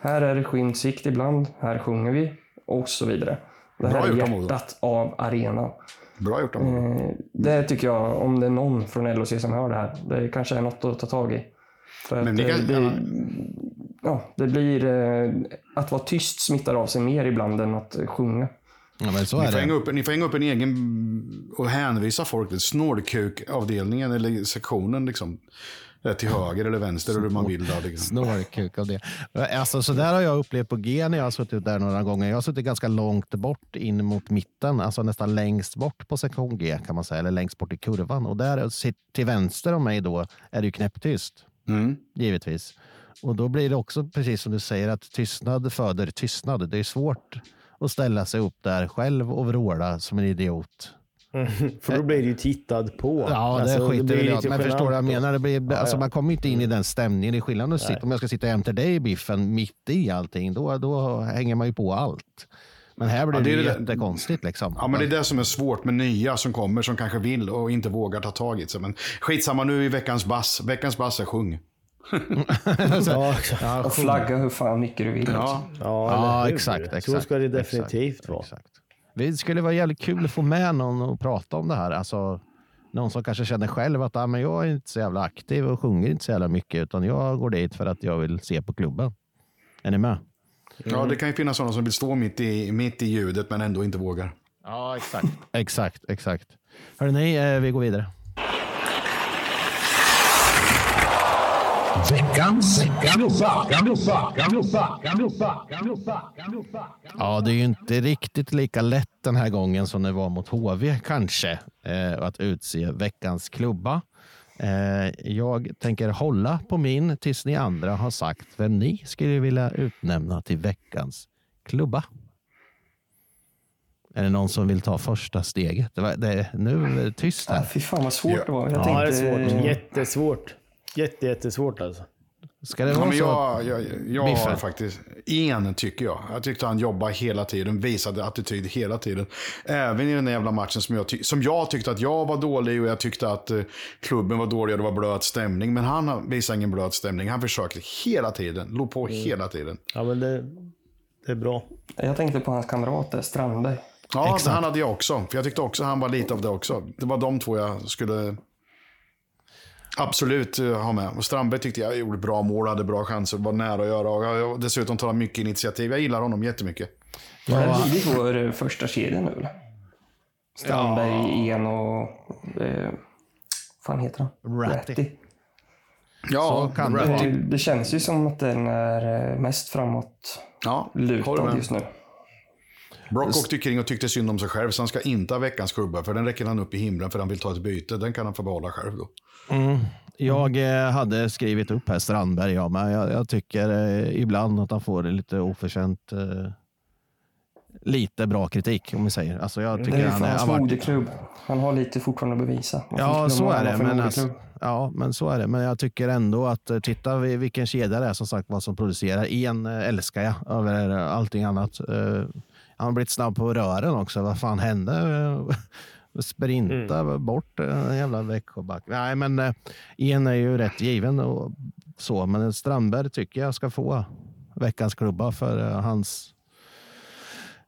här är det skymd sikt ibland, här sjunger vi och så vidare. Det här är hjärtat av arenan. Bra gjort av. Eh, det tycker jag, om det är någon från LOC som hör det här, det kanske är något att ta tag i. För Men det, kan- det, ja, det blir... Eh, att vara tyst smittar av sig mer ibland än att sjunga. Ja, men så Ni är får, hänga det. upp, ni får hänga upp en egen och hänvisa folk till snålkukavdelningen eller sektionen. Liksom. Till höger eller vänster eller hur man vill. Då, liksom. Av det. Alltså, så där har jag upplevt på G när jag har suttit där några gånger. Jag har suttit ganska långt bort in mot mitten, alltså nästan längst bort på sektion G kan man säga, eller längst bort i kurvan. Och där till vänster om mig då är det ju knäpptyst, Mm. givetvis. Och då blir det också precis som du säger att tystnad föder tystnad. Det är svårt att ställa sig upp där själv och vråla som en idiot. För då blir det ju tittad på. Ja, det Alltså, skiter blir väl jag Men förstår du vad jag menar? Det blir, alltså, ja. Man kommer inte in i den stämningen. Det är skillnad att sitta, om jag ska sitta jämte dig i biffen mitt i allting. Då, då hänger man ju på allt. Men här blir Ja, det, det det jättekonstigt. Liksom. Ja, men det är det som är svårt med nya som kommer, som kanske vill och inte vågar ta tag i sig. Men skitsamma, nu är veckans bass. Veckans bass är sjung. Ja, exakt. ja, Och flagga hur fan mycket du vill. Ja. Ja, Ja, hur? exakt, Så exakt, ska det exakt, definitivt vara. exakt. Det skulle vara jävligt kul att få med någon och prata om det här. Alltså, någon som kanske känner själv att ah, men jag är inte så jävla aktiv och sjunger inte så jävla mycket, utan jag går dit för att jag vill se på klubben. Är ni med? ja, det kan ju finnas sådana som vill stå mitt i, mitt i ljudet men ändå inte vågar. Ja, exakt. exakt, exakt. Hörrni, eh, vi går vidare. Ja, det är ju inte riktigt lika lätt den här gången som det var mot HV kanske, eh, att utse veckans klubba. Eh, jag tänker hålla på min tills ni andra har sagt vem ni skulle vilja utnämna till veckans klubba. Är det någon som vill ta första steget? Det, var, det nu är det tyst här. Ja, fy fan vad svårt det var. Jag Ja, tänkte, det är svårt. Jättesvårt. Jätte, jättesvårt alltså. Ska det Ja, vara men så? jag, jag, jag Biffen. har faktiskt en, tycker jag. Jag tyckte han jobbade hela tiden, visade attityd hela tiden. Även i den jävla matchen som jag, ty- som jag tyckte att jag var dålig och jag tyckte att eh, klubben var dålig och det var blöt stämning. Men han visade ingen blöt stämning. Han försökte hela tiden, låg på hela tiden. Ja, men det, det är bra. jag tänkte på hans kamrat där, Strandberg. Ja, Exakt. han hade jag också. För jag tyckte också han var lite av det också. Det var de två jag skulle absolut eh, ha med. Och Strandberg tyckte jag gjorde bra mål, hade bra chanser, var nära att göra. Och jag, dessutom tar han mycket initiativ. Jag gillar honom jättemycket. Det har blivit vår eh, första kedja nu? Strandberg, En och... Eh, fan heter han? Ratty. Ja, Så kan det Ratty. Det, det känns ju som att den är eh, mest framåt Ja, lutad just nu. Brock åkte kring och tyckte synd om sig själv, så han ska inte ha veckans klubba. För den räcker han upp i himlen för han vill ta ett byte. Den kan han få behålla själv då. Jag eh, hade skrivit upp här Strandberg, ja, men jag, jag tycker eh, ibland att han får lite oförtjänt eh, lite bra kritik om vi säger. Alltså jag Det tycker är ju han är, hans moderklubb. Han har lite fortfarande att bevisa. Man Ja, så är det. Men, alltså, ja, men så är det. Men jag tycker ändå att titta vi- vilken kedja det är som sagt vad som producerar. En älskar jag över allting annat. Han har blivit snabb på rören också. Vad fan hände? Sprinta bort eh, en jävla Växjöback. Nej, men eh, en är ju rätt given och så. Men Strandberg tycker jag ska få veckans klubba för eh, hans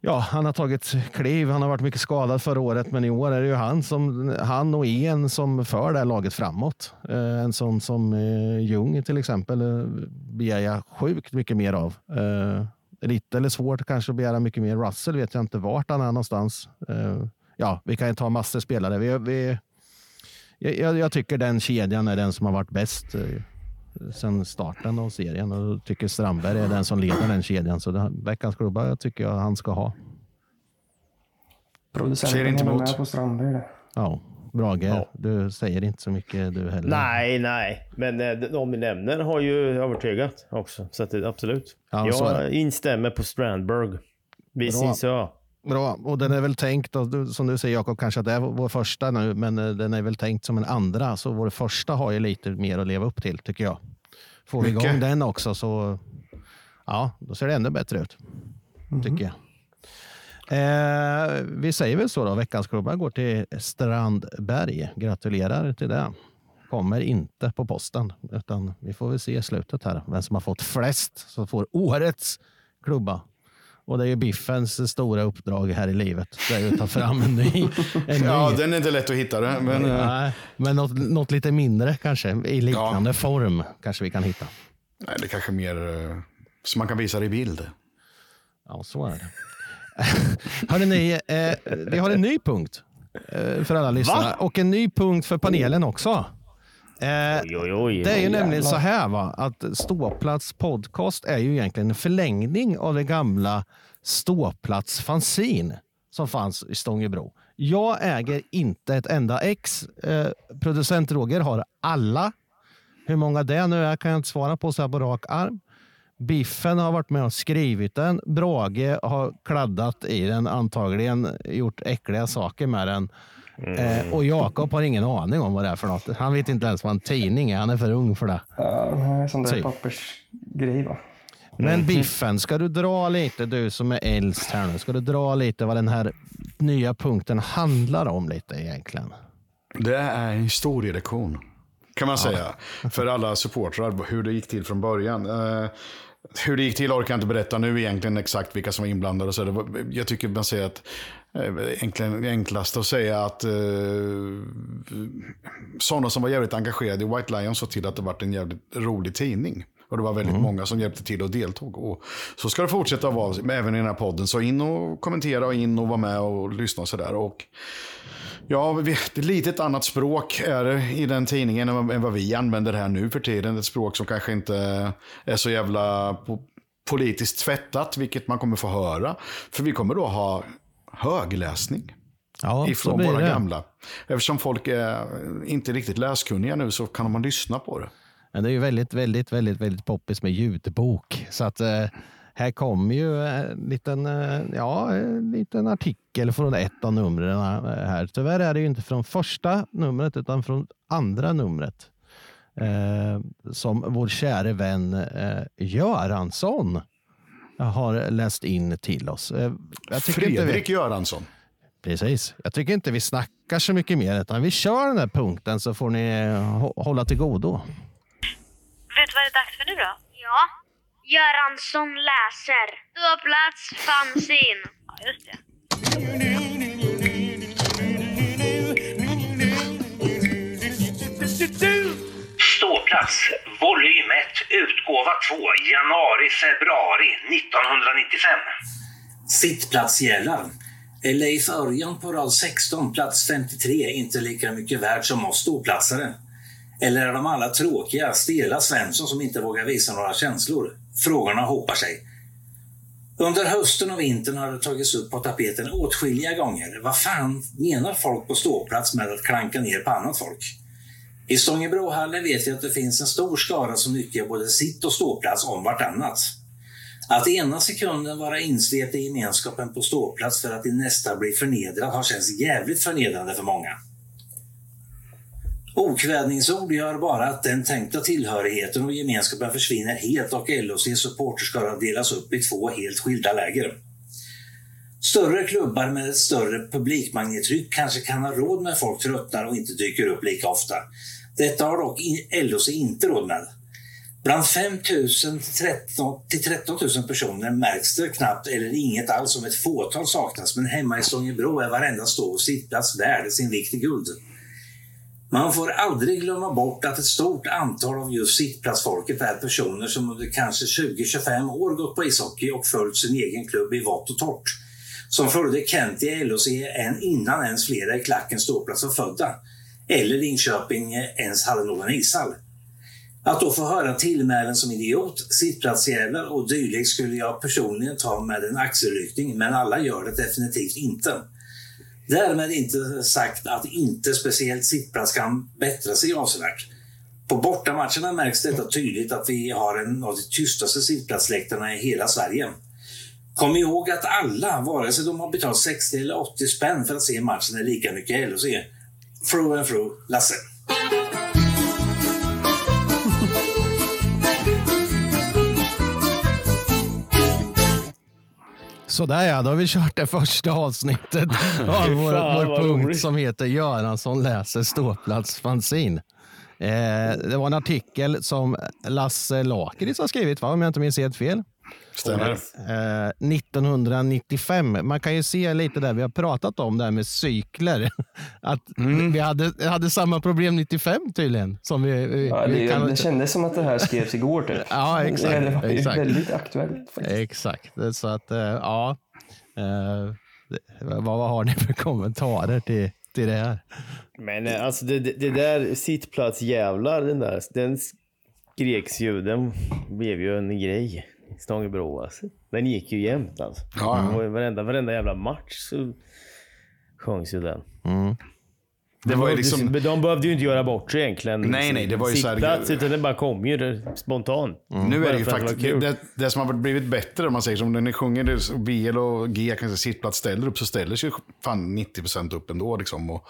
Ja, han har tagit kliv. Han har varit mycket skadad förra året, men i år är det ju han, som, han och en som för det här laget framåt. Eh, En sån som eh, Ljung till exempel eh, begär jag sjukt mycket mer av. Eh, Lite eller svårt kanske att begära mycket mer. Russell vet jag inte vart han är någonstans. Eh, Ja, vi kan ju ta massor spelare. Vi, vi, jag- jag, jag tycker den kedjan är den som har varit bäst eh, sen starten av serien och jag tycker Strandberg är den som leder den kedjan. Så det, veckans klubba jag tycker jag han ska ha. Ser Producenten inte emot. med på Strandberg. Ja, Brage, Ja. du säger inte så mycket du heller. Nej, nej. Men eh, de vi nämner har ju övertygat också. Så att det, absolut. Ja, jag instämmer på Strandberg. Vi Bra. Bra, och den är väl tänkt, som du säger Jakob, kanske att det är vår första nu, men eh, den är väl tänkt som en andra. Så vår första har ju lite mer att leva upp till, tycker jag. Får vi igång den också så ja, då ser det ännu bättre ut, tycker jag. Eh, vi säger väl så då, veckans klubba går till Strandberg. Gratulerar till det. Kommer inte på posten, utan vi får väl se i slutet här vem som har fått flest som får årets klubba. Och det är ju Biffens stora uppdrag här i livet. Det är ju att ta fram en ny. En Ja, ny. den är inte lätt att hitta. Det, men, eh, Nej, men något, något lite mindre kanske, i liknande form kanske vi kan hitta. nej, det är kanske mer eh, så man kan visa det i bild. Ja, så är det. Hörrni, ni, eh, vi har en ny punkt eh, för alla lyssnare och en ny punkt för panelen också. Eh, Oj, oj, oj. det är ju Oj, nämligen jävlar. så här va, att Ståplats podcast är ju egentligen en förlängning av det gamla Ståplats fanzine som fanns i Stångebro. Jag äger inte ett enda ex. Eh, producent Roger har alla. Hur många det nu är kan jag inte svara på så här på rak arm. Biffen har varit med och skrivit den. Brage har kladdat i den, antagligen gjort äckliga saker med den. Eh, och Jakob har ingen aning om vad det är för något. Han vet inte ens vad en tidning är. Han är för ung för det. Ja, sån där Typ. pappersgrej va? Men Biffen, ska du dra lite, du som är äldst här nu, ska du dra lite vad den här nya punkten handlar om lite egentligen? Det är en historielektion. Kan man säga. För alla supportrar, hur det gick till från början. Eh, hur det gick till orkar jag inte berätta nu egentligen exakt vilka som var inblandade. och Så det var, jag tycker man säger att eh, enklaste att säga att eh, sådana som var jävligt engagerade i White Lion såg till att det var en jävligt rolig tidning. Och det var väldigt många som hjälpte till och deltog. Och så ska det fortsätta vara, även i den här podden. Så in och kommentera och in och vara med och lyssna och sådär. Ja, är lite ett annat språk är det i den tidningen än vad- vi använder här nu för tiden. Ett språk som kanske inte är så jävla po- politiskt tvättat, vilket man kommer få höra. För vi kommer då ha högläsning Ja, ifrån våra det. gamla. Eftersom folk är inte riktigt läskunniga nu så kan man lyssna på det. Men det är ju väldigt, väldigt, väldigt, väldigt poppis med ljudbok. Så att, eh, här kommer ju en liten, eh, ja, en liten artikel från ett av numren här. Tyvärr är det ju inte från första numret utan från andra numret. Eh, som vår käre vän eh, Göransson har läst in till oss. Eh, Fredrik vi... Göransson. Precis. Jag tycker inte vi snackar så mycket mer, utan vi kör den här punkten så får ni eh, hålla till godo. Vet du vad det är dags för nu då? Ja. Göransson läser. Ståplats fanzin. Ja, just det. Ståplats, volym 1, utgåva 2, januari-februari 1995. Sittplatsgällar. Är Leif Örjan på rad 16, plats 53, inte lika mycket värd som oss ståplatsare? Eller är de alla tråkiga, stela Svensson som inte vågar visa några känslor? Frågorna hopar sig. Under hösten och vintern har det tagits upp på tapeten åtskilliga gånger. Vad fan menar folk på ståplats med att klanka ner på annat folk? I Stångebrohallen vet vi att det finns en stor skara som nyttjar både sitt och ståplats om vartannat. Att ena sekunden vara insvept i gemenskapen på ståplats för att i nästa bli förnedrad har känts jävligt förnedrande för många. Okvädningsord gör bara att den tänkta tillhörigheten och gemenskapen försvinner helt och LOCs supporterskara delas upp i två helt skilda läger. Större klubbar med ett större publikmagnettryck kanske kan ha råd med folk tröttnar och inte dyker upp lika ofta. Detta har dock LOC inte råd med. Bland 5 000 till 13 000 personer märks det knappt eller inget alls om ett fåtal saknas men hemma i Stångebro är varenda stå och sittplats värd sin vikt i guld. Man får aldrig glömma bort att ett stort antal av just sittplatsfolket är personer som under kanske 20-25 år gått på ishockey och följt sin egen klubb i vått och torrt. Som följde Kent i LHC än innan ens flera i klacken ståplats var födda. Eller Linköping ens hade någon ishall. Att då få höra tillmälen som idiot, sittplatsjävel och dylikt skulle jag personligen ta med en axelryckning, men alla gör det definitivt inte. Därmed inte sagt att inte speciellt sittplats kan bättra sig avsevärt. På bortamatcherna märks detta tydligt att vi har en av de tystaste sittplatsläktarna i hela Sverige. Kom ihåg att alla, vare sig de har betalat 60 eller 80 spänn för att se matchen, är lika mycket LHC. Through and through, Lasse. Sådär ja, då har vi kört det första avsnittet av vår, vår punkt roligt. som heter Göransson läser ståplats fanzin. Eh, det var en artikel som Lasse Lakeris har skrivit, va? om jag inte minns helt fel. Stämmer. Eh, 1995. Man kan ju se lite där, vi har pratat om det här med cykler. Att mm. vi hade, hade samma problem 95 tydligen. Som vi, vi, ja, det, vi kan... det kändes som att det här skrevs igår. Typ. ja, exakt. Det var exakt. väldigt aktuellt. Faktiskt. Exakt. Så att, eh, ja. Eh, vad, vad har ni för kommentarer till, till det här? Men eh, alltså det, det, det där sittplatsjävlar, den där, den skreks ju, den blev ju en grej. Stångebro alltså. Den gick ju jämt alltså. Ja, ja. Varenda, varenda jävla match så sjöngs ju den. Mm. Det var ju liksom... De behövde ju inte göra bort sig egentligen. Nej, nej, det var ju Sittplats, utan det bara kom ju spontant. Mm. Nu är det ju faktiskt, det, det, det, som har blivit bättre om man säger som när ni sjunger BL och G kanske sittplats ställer upp så ställer sig fan 90% upp ändå liksom. Och,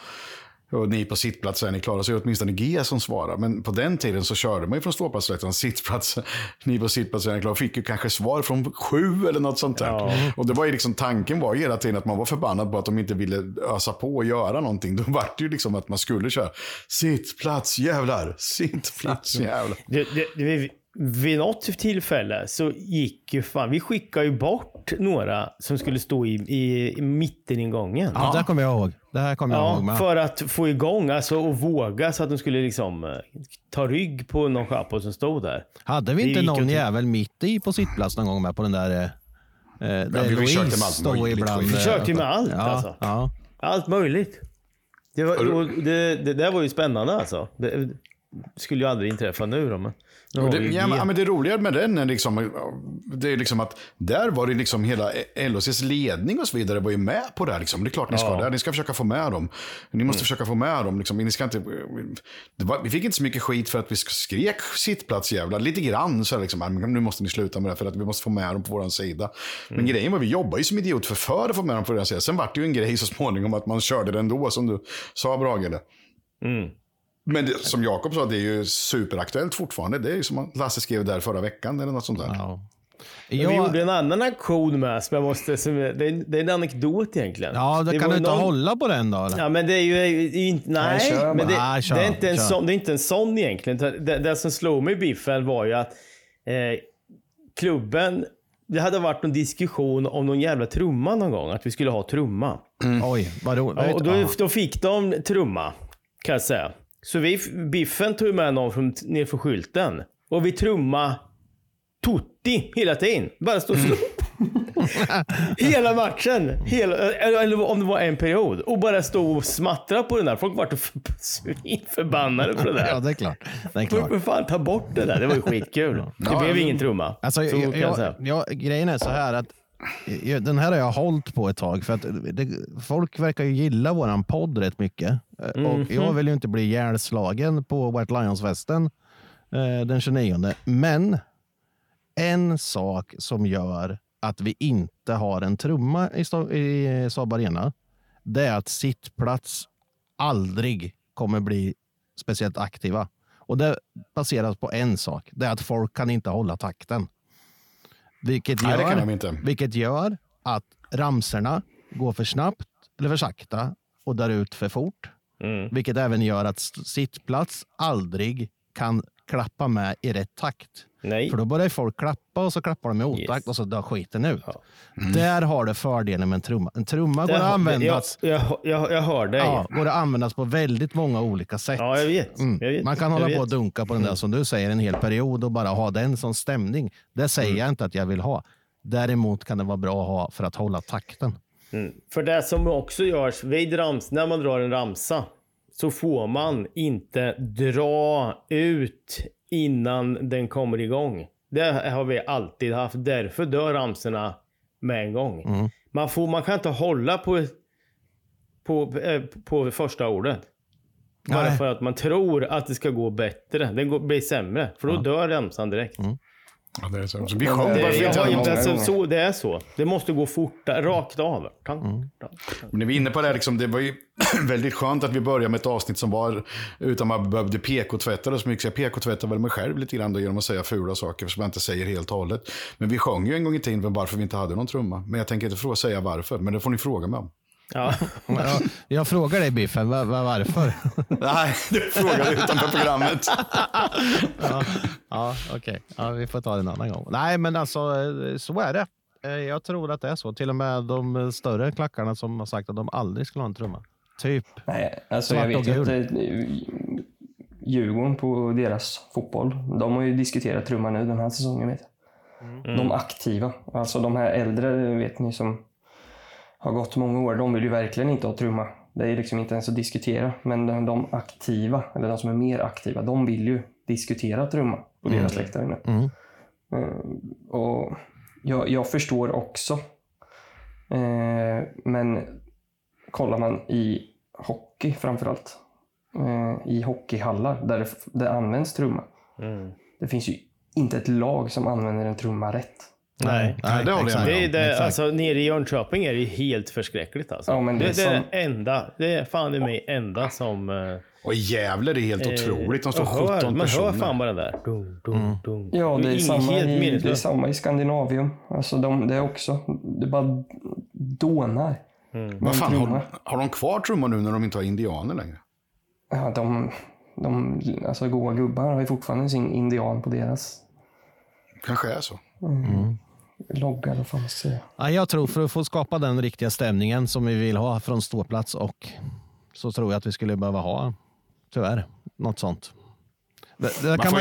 och ni på sittplats är ni klara, så är det åtminstone G som svarar. Men på den tiden så körde man ju från ståplatsläktaren, sittplats, ni på sittplats är ni klara. Fick ju kanske svar från sju eller något sånt där. Ja. Och det var ju liksom, tanken var ju hela tiden att man var förbannad på att de inte ville ösa på och göra någonting. Då var det ju liksom att man skulle köra sittplats jävlar, sittplats jävlar. Det, det, det, vid något tillfälle så gick ju fan, vi skickade ju bort några som skulle stå i, i, i mitteningången. Ja, det kommer jag ihåg. Det här kommer jag ja, ihåg med. För att få igång, alltså och våga så att de skulle liksom eh, ta rygg på någon chapo som stod där. Hade vi inte någon till... jävel mitt i på sittplats någon gång med på den där eh, där ja, vi försökte med allt möjligt. Ibland, vi försökte med allt ja, alltså. Ja. Allt möjligt. Det, var, det, det, det där var ju spännande alltså. Det, skulle ju aldrig inträffa nu då. Men, nu det, ja, men, det roliga med den är liksom, det är liksom att där var det liksom hela LHCs ledning och så vidare var ju med på det här. Liksom. Det är klart ni ska Ja. det. Ni ska försöka få med dem. Ni måste Mm. försöka få med dem. Liksom. Ni ska inte, var, vi fick inte så mycket skit för att vi skrek sittplats jävla. Lite grann så här, liksom, "Ah, men nu måste ni sluta med det för att vi måste få med dem på vår sida. Men Mm. grejen var vi jobbar ju som idiot för, för att få med dem på vår sida. Sen vart det ju en grej så småningom att man körde det ändå som du sa Brage. Mm. Men det, som Jakob sa, det är ju superaktuellt fortfarande. Det är ju som Lasse skrev där förra veckan eller något sånt där. Ja. Men Vi gjorde en annan aktion med som jag måste... Som, det, är, det är en anekdot egentligen. ja det kan var du inte någon- hålla på den då? Eller? Ja, men det är ju det inte... Nej, Nej, men det. Nej, kör, det, är inte en kör. sån, det är inte en sån egentligen. Det, det som slog mig i biffen var ju att eh, klubben... Det hade varit någon diskussion om någon jävla trumma någon gång. Att vi skulle ha trumma. Oj, vad roligt. Och då, då fick de trumma, kan jag säga. Så vi, Biffen tog med någon från, ner för skylten. Och vi trumma Tutti hela tiden. Bara stå och slå. hela matchen. Hela, eller, om det var en period. Och bara stå och smattra på den där. Folk vart svinförbannade på det där. Ja, det är klart. Det är klart. för fan ta bort det där. Det var ju skitkul. Det blev ingen trumma. Alltså, så jag, jag jag, grejen är så här att den här har jag hållit på ett tag för att det, folk verkar ju gilla våran podd rätt mycket. Eh, Och jag vill ju inte bli ihjälslagen på White Lions-festen eh, den 29. Men en sak som gör att vi inte har en trumma i, Sta- i Saab Arena, det är att sittplats aldrig kommer bli speciellt aktiva. Och det baseras på en sak. Det är att folk kan inte hålla takten. Vilket Nej, det gör, kan de inte. vilket gör att ramserna går för snabbt eller för sakta och drar ut för fort. Mm. Vilket även gör att sittplats aldrig kan klappa med i rätt takt. Nej. För då börjar folk klappa och så klappar de i otakt Yes. och så dör skiten ut. Ja. Där har du fördelen med en trumma. En trumma går att användas, Jag, jag, jag, jag hör dig. ja, går att användas på väldigt många olika sätt. Ja, jag vet. Mm. Jag vet. Man kan Jag hålla vet. på och dunka på den där som du säger en hel period och bara ha den som stämning. Det säger Mm. jag inte att jag vill ha. Däremot kan det vara bra att ha för att hålla takten. För det som också görs vid rams, när man drar en ramsa så får man inte dra ut innan den kommer igång. Det har vi alltid haft. Därför dör ramsorna med en gång. Mm. Man, får, man kan inte hålla på, på, eh, på första ordet. Bara Nej. för att man tror att det ska gå bättre. Den går, blir sämre. För då dör ramsan direkt. Ja, det är så. så vi sjöng bara för jag att har så, det är så. Det måste gå fortare, rakt av. Tang, Mm. Men när vi är inne på det här, liksom, det var ju väldigt skönt att vi började med ett avsnitt som var utan man behövde PK-tvätta det så mycket. Så jag PK-tvättar väl mig själv lite grann då, genom att säga fula saker som jag inte säger helt och hållet. Men vi sjöng ju en gång i tiden varför vi inte hade någon trumma. Men jag tänker inte fråga, säga varför, men det får ni fråga mig om. Ja. Jag, jag frågar dig Biffen, va- va- varför? Nej, det frågar du utanför programmet. ja, ja okej. Ja, vi får ta det en annan gång. Nej, men alltså eh, så är det. Eh, Jag tror att det är så. Till och med de större klackarna som har sagt att de aldrig skulle ha en trumma. Typ. Nej, alltså jag vet att eh, Djurgården på deras fotboll, de har ju diskuterat trumma nu den här säsongen. Vet jag. De aktiva, alltså de här äldre vet ni som har gått många år, de vill ju verkligen inte ha trumma. Det är liksom inte ens att diskutera. Men de, aktiva, eller de som är mer aktiva, de vill ju diskutera trumma på deras läktare nu. Mm. Eh, och jag, jag förstår också. Eh, men kollar man i hockey framförallt, eh, i hockeyhallar där det, det används trumma. Mm. Det finns ju inte ett lag som använder en trumma rätt. Nej. Nej, det håller jag med Det är det, Exakt. alltså, nere i Jönköping är det helt förskräckligt. Alltså. Ja, men det det, är det är som- det enda. Det är fan i mig enda som... eh, Och Gävle, det är helt otroligt. De står jag hör, 17 Man personer. hör fan bara det där. Dum, dum, Mm. dum. Ja, det är, samma helt i, det är samma i Skandinavium. Alltså de, det är också, det bara dånar. Vad fan, har, har de kvar trummor nu när de inte har indianer längre? Ja, de, de, alltså goa gubbar har ju fortfarande sin indian på deras Kanske är så. logga, eller vad fan man säga. Ja, jag tror för att få skapa den riktiga stämningen som vi vill ha från ståplats och så tror jag att vi skulle behöva ha, tyvärr, något sånt. Det, det Man kan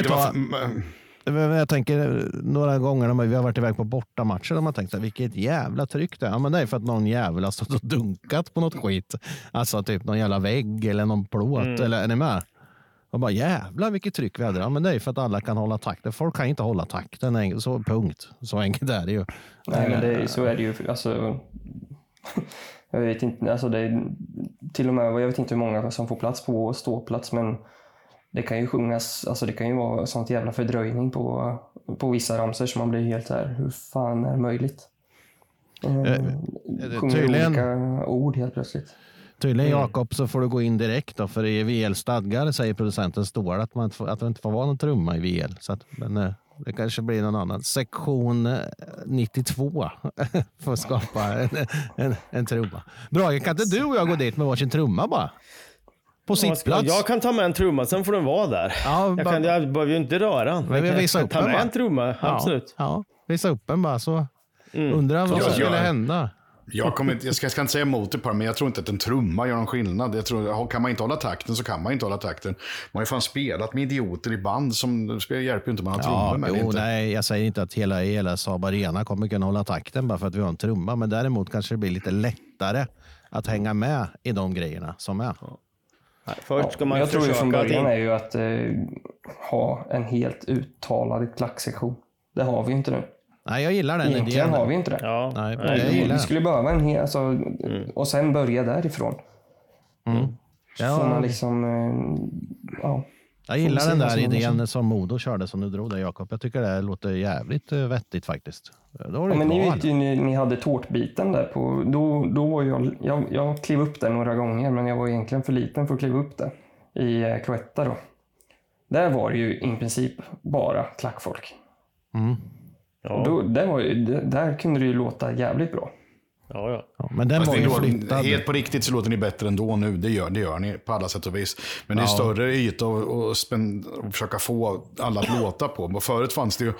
man Men Jag tänker några gånger när vi har varit iväg på bortamatcher och man tänkt vilket jävla tryck det är. Ja, men det är för att någon jävla har stått och dunkat på något skit. Alltså typ någon jävla vägg eller någon plåt. Eller är ni med? Och bara jävlar vilket tryck vi hade. Ja, men det är för att alla kan hålla takten. Folk kan inte hålla takten. Så punkt. Så enkelt är det ju. Nej, men det, så är det ju. Alltså, jag vet inte, alltså det är, till och med, jag vet inte hur många som får plats på ståplats, men det kan ju sjungas, alltså det kan ju vara sånt jävla fördröjning på, på vissa ramsor så man blir helt här, hur fan är det möjligt? Eh, sjunger tydligen- olika ord helt plötsligt. Tydligen Mm. Jakob så får du gå in direkt då, för i VL stadgar säger producenten står att, man inte får, att det inte får vara någon trumma i VL. Så att, men eh, det kanske blir någon annan. Sektion eh, 92 för att skapa en, en, en trumma. Brage, kan inte du och jag gå dit med varsin trumma bara? På Vad ska- sittplats? Jag kan ta med en trumma, sen får den vara där. Ja, jag, kan, jag behöver ju inte röra den. Men vi Jag visar kan upp ta den med bara. en trumma, absolut. Ja, ja, visa upp en bara så. Mm. Undrar vad som skulle hända. Jag, kommer inte, jag, ska, jag ska inte säga emot det på det, men jag tror inte att en trumma gör någon skillnad. Jag tror, kan man inte hålla takten så kan man inte hålla takten. Man har ju fan spelat med idioter i band som hjälper ju inte om man har Ja, trummor med. jo, inte. nej, jag säger inte att hela, hela Saab Arena kommer kunna hålla takten bara för att vi har en trumma. Men däremot kanske det blir lite lättare att hänga med i de grejerna som är. Nej, Först ska man jag tror ju försöka från början är ju att eh, ha en helt uttalad klacksektion. Det har vi inte nu. Nej, jag gillar den Egentligen idén. har vi inte det. Ja, Nej, nej, jag vi, gillar vi den. skulle behöva en hel, alltså, och sen börja därifrån. Mm. Så Ja. får man liksom, eh, ja. Jag gillar den där idén som Modo körde som du drog där Jakob. Jag tycker det låter jävligt eh, vettigt faktiskt. Då Ja, men ni vet ju, ni, ni hade tårtbiten där på, då, då var jag, jag, jag klev upp där några gånger, men jag var egentligen för liten för att kliva upp där. I eh, Cloetta då. Där var det ju i princip bara klackfolk. Mm. Och då, där, var ju, där- kunde det ju låta jävligt bra. Ja, ja. Ja, men den Fast var det ju flyttad. Helt på riktigt så låter ni bättre ändå nu. Det gör, det gör ni på alla sätt och vis. Men det är Ja. större yta att och spän- och försöka få alla att låta på. Och förut fanns det ju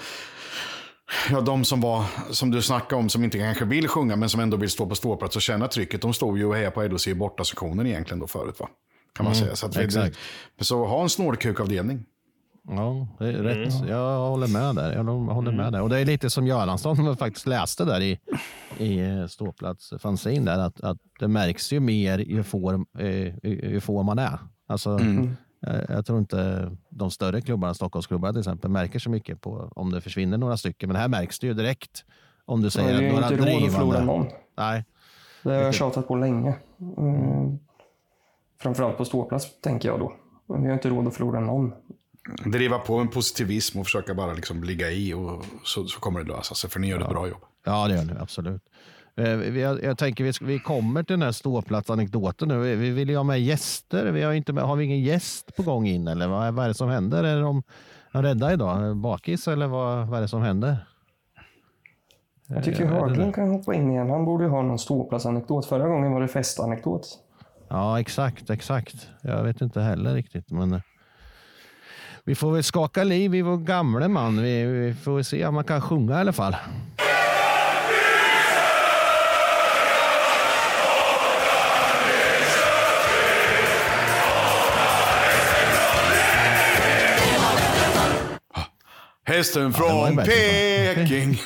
Ja, de som var, som du snackade om, som inte kanske vill sjunga, men som ändå vill stå på ståplats och känna trycket. De stod ju och hejade på LOC i borta sektionen egentligen då förut, va? Kan man Mm, säga. Så, att vi, exakt. så ha en snålkukavdelning. Ja, det är rätt. Mm. Jag håller med där. Jag håller med där. Och det är lite som Göransson jag faktiskt läste där i, i eh, ståplats fanzine där att, att det märks ju mer ju får, eh, ju, ju får man är. Alltså, Mm. eh, Jag tror inte de större klubbarna, Stockholmsklubbarna till exempel, märker så mycket på om det försvinner några stycken. Men här märks det ju direkt om du säger att ju några inte råd att förlora drivande... någon. Nej, Det har jag tjatat på länge. Mm. Framförallt på ståplats, tänker jag då. Men vi har inte råd att förlora någon. Driva på en positivism och försöka bara liksom ligga i och så, så kommer det lösa sig. För ni gör ett bra jobb. Ja, det gör ni absolut. Eh, Vi, jag, tänker vi, kommer till den här ståplatsanekdoten nu. Vi, vi vill ju ha med gäster. Vi har, inte med, har vi ingen gäst på gång in eller vad, vad är det som händer? Är de rädda idag? Bakis eller vad, vad är det som händer? Jag tycker Eh, Haglund kan hoppa in igen. Han borde ju ha någon ståplatsanekdot. Förra gången var det festanekdot. Ja, exakt, exakt. Jag vet inte heller riktigt. Men eh, vi får väl skaka liv i vår gamle man. Vi, vi får väl se om man kan sjunga i alla fall. Hästen från bättre. Peking.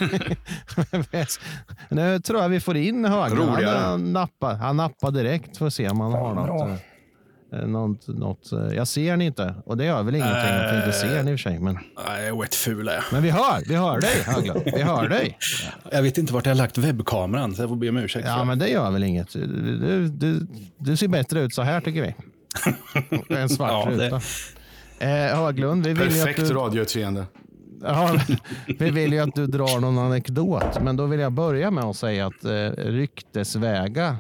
nu tror jag vi får in Höglund. Han, han, nappar, han nappar direkt för att se om han har bra. något. Eh, Något, något, eh, jag ser ni inte och det gör väl ingenting att vi inte ser ni i och för sig. Men, Nej, jag är ful är jag. men vi hör, vi hör dig Höglund. Vi hör dig. Jag vet inte vart jag har lagt webbkameran, så jag får be om ursäkt. Ja, det. men det gör väl inget. Du, du, du ser bättre ut så här tycker vi. En svart Ja, det- ruta. Eh, Höglund, vi vill, ju att Perfekt du, radioutseende. ja, vi vill ju att du drar någon anekdot. Men då vill jag börja med att säga att eh, ryktesväga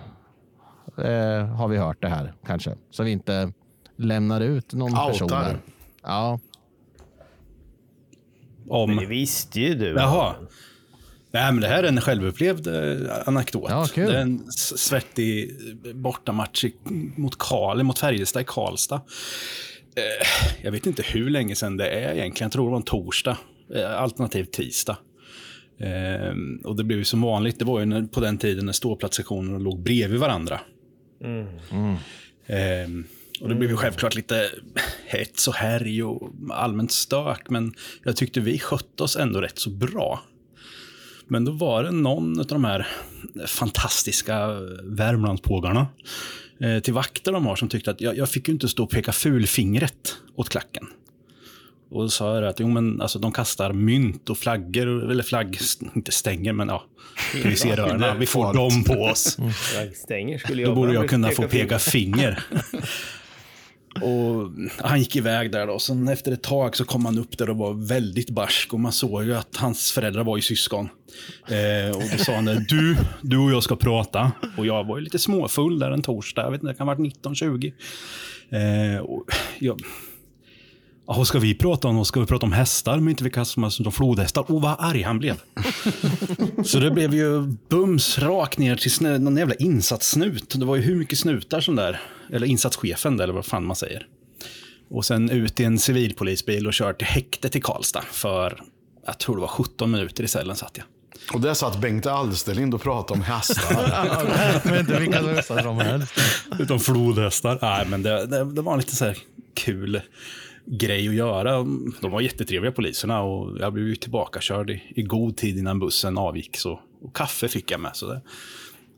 eh, har vi hört det här kanske. Så vi inte lämnar ut någon Outar. person där. Ja, Om... Men det visste ju du. Jaha. Nej, men det här är en självupplevd eh, anekdot. Ja, kul. Det är en svettig bortamatch i, mot Karl, mot Färjestad i Karlstad. Eh, jag vet inte hur länge sedan det är egentligen. Jag tror det var en torsdag, eh, alternativt tisdag. Eh, och det blev ju som vanligt. Det var ju när, på den tiden när ståplatssektionerna låg bredvid varandra. Eh, och det blev ju självklart lite hets och härj och allmänt stök, men jag tyckte vi skötte oss ändå rätt så bra. Men då var det någon av de här fantastiska Värmlandspågarna eh, till vakter de har som tyckte att jag, jag fick ju inte stå och peka fulfingret åt klacken. Och sa jag att jo, men, alltså, de kastar mynt och flaggor, eller flagg, inte stänger, men ja, vi ser rörna, vi får dem på oss. Stänger skulle jag Då borde jag kunna få peka finger. Och han gick iväg där då. Sen efter ett tag så kom han upp där och var väldigt barsk. Och man såg ju att hans föräldrar var ju syskon. Eh, och då sa han du, du och jag ska prata. Och jag var ju lite småfull där en torsdag. Jag vet inte, det kan ha varit 19-20. Eh, och jag, Vad ska vi prata om? Ska vi prata om hästar, men inte vi kastar oss som flodhästar? Och vad arg han blev. Så det blev ju bums rakt ner till snö, någon jävla insatssnut. Det var ju hur mycket snutar som där, eller insatschefen eller vad fan man säger. Och sen ut i en civilpolisbil och kört till häktet i Karlstad för, jag tror det var 17 minuter i cellen satt jag. Och där satt Bengt Alsterlind och pratade om hästar. Men inte vilka hästar som helst. Utom flodhästar. Nej, men det, det, det var lite så här kul grej att göra. De var jättetrevliga poliserna och jag blev ju tillbakakörd i, i god tid innan bussen avgick. Så, och kaffe fick jag med. Så det,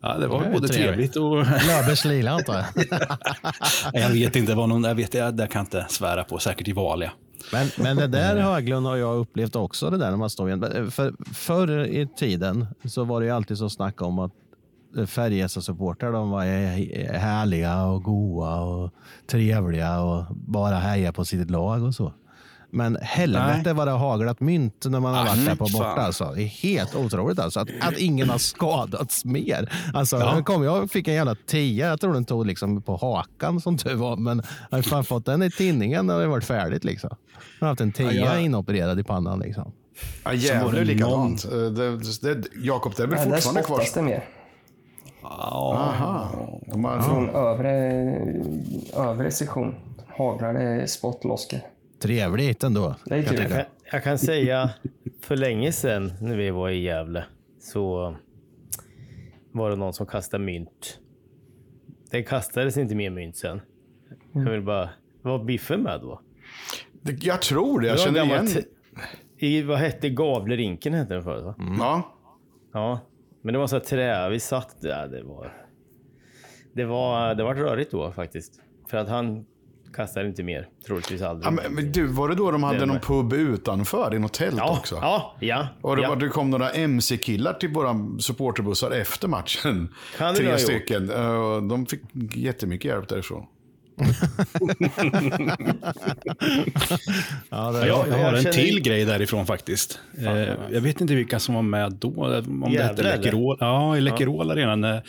ja, det var Det både trevligt. trevligt och... Löfbergs lila antar jag. jag vet inte, var någon, jag vet, jag, det kan jag inte svära på. Säkert i Valia. Men, men det där Höglund har jag upplevt också, det där när man står i en... För, förr i tiden så var det ju alltid så snack om att Färjestad-supportrar de var härliga och goa och trevliga och bara heja på sitt lag och så. Men helvete Nej. vad det har haglat mynt när man har varit där på borta. Alltså. Det är helt otroligt alltså, att, att ingen har skadats mer. Alltså, Ja. jag, kom, jag fick en jävla tia, jag tror den tog liksom på hakan som tur var. Men jag har fan fått den i tinningen när det varit färdigt. Liksom. Jag har haft en tia Ja, jag- inopererad i pannan. Liksom. Ja, Gävle är likadant. Eh, Det, det, Jakob, det är väl fortfarande kvar? spottas det mer. Aha. De har, Från övre, övre sektion haglar det spottloskor. Trevligt ändå. Det kan jag kan säga, för länge sedan när vi var i Gävle så var det någon som kastade mynt. Det kastades inte mer mynt sen. Jag vill bara, var Biffen med då? Det- jag tror det, jag Det var känner igen. I, vad hette Gavlerinken hette den förut va? Ja. Ja, men det var så här trä. Vi satt där. Det var, det var, det var rörigt då faktiskt. För att han kastade inte mer. Troligtvis aldrig. Ja, men, men du, var det då de hade Det någon pub utanför i något tält ja, också? ja, ja. Och det, ja. var, det kom några MC-killar till våra supporterbussar efter matchen. Tre ha gjort? stycken. Eh, De fick jättemycket hjälp därifrån. Ja, det, Ja, jag, jag har en till grej därifrån faktiskt. Eh, jag vet inte vilka som var med då. Om det Gävle, hette Läkerol. Ja, i Läkerol Arena när,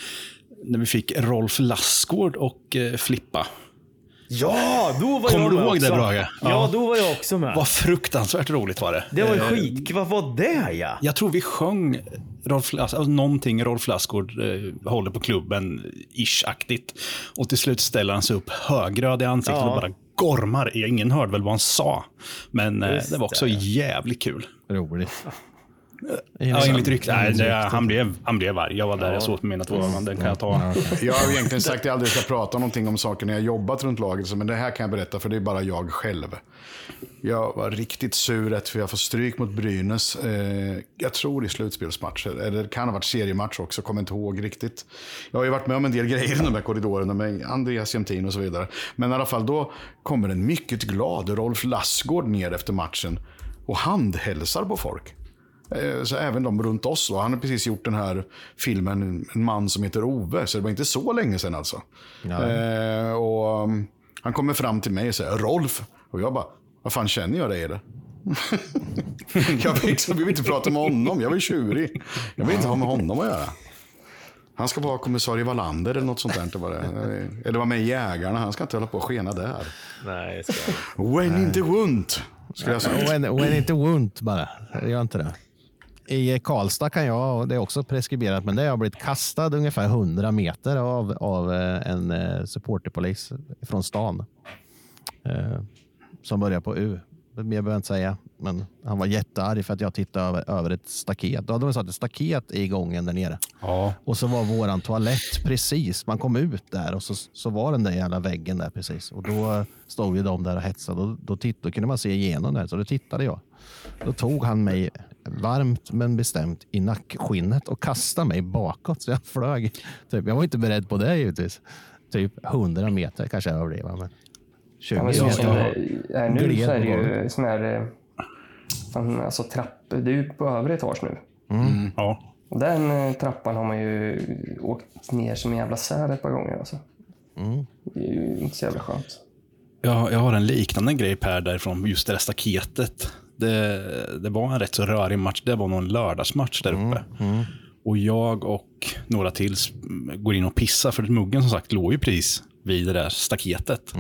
när vi fick Rolf Lassgård och eh, Flippa. Ja, då var Kommer jag du med ihåg det, också. Brage? Ja. Ja. då var jag också med. Vad fruktansvärt roligt var det. Det var ju Eh, skit. Vad var det ja? Jag tror vi sjöng Rolf, alltså någonting Rolf Lassgård eh, håller på klubben, ish-aktigt. Och till slut ställer han sig upp högröd i ansiktet Ja. och bara gormar. Ingen hörde väl vad han sa. Men eh, det var också det. jävligt kul. roligt. Ja, enligt ryktet. Han, blev, han blev arg. Jag var där, jag såg med mina två ögon. Den kan jag ta. Jag har egentligen sagt att jag aldrig ska prata någonting om saker när jag jobbat runt laget. så- Men det här kan jag berätta för det är bara jag själv. Jag var riktigt sur för jag får stryk mot Brynäs. Eh, jag tror i slutspelsmatcher. Eller det kan ha varit seriematch också, kommer inte ihåg riktigt. Jag har ju varit med om en del grejer i de där korridorerna med Andreas Jämtin och så vidare. Men i alla fall då kommer en mycket glad Rolf Lassgård ner efter matchen och handhälsar på folk. Eh, Så även de runt oss. Då. Han har precis gjort den här filmen En man som heter Ove. Så det var inte så länge sedan alltså. Eh, och um, Han kommer fram till mig och säger Rolf. Och jag bara, vad fan känner jag dig eller? jag, vill, liksom- jag vill inte prata med honom. Jag vill tjurig. Jag vill inte ha med honom att göra. Han ska vara kommissarie Wallander eller något sånt där. Inte bara. Eller vara med i Jägarna. Han ska inte hålla på och skena där. Nej, ska When in the wind. Ska jag säga. When, when inte ont bara. Gör inte det. I Karlstad kan jag, och det är också preskriberat, men det har jag blivit kastad ungefär 100 meter av, av eh, en eh, supporterpolis från stan. Eh, som börjar på U. Mer behöver jag inte säga. Men han var jättearg för att jag tittade över, över ett staket. Då hade de satt ett staket i gången där nere. Ja. Och så var våran toalett precis. Man kom ut där och så, så var den där jävla väggen där precis. Och då stod ju de där och hetsade. Och då, titt, då kunde man se igenom det. Så då tittade jag. Då tog han mig varmt men bestämt i nackskinnet och kastade mig bakåt. Så jag flög. Typ. Jag var inte beredd på det givetvis. typ 100 meter kanske jag överdriver. Men 20 Ja, men så meter. det är nu så är det ju sån här... eh, Fan, alltså trapp, det är ju på övre etage nu. Mm. Ja. Och Den eh, trappan har man ju åkt ner som en jävla säl ett par gånger. Alltså. Mm. Det är ju inte så jävla skönt. Jag, jag har en liknande grej Per därifrån, just det där staketet. Det, det var en rätt så rörig match. Det var någon lördagsmatch där uppe. Och jag och några till går in och pissar, för muggen som sagt låg ju precis vid det där staketet.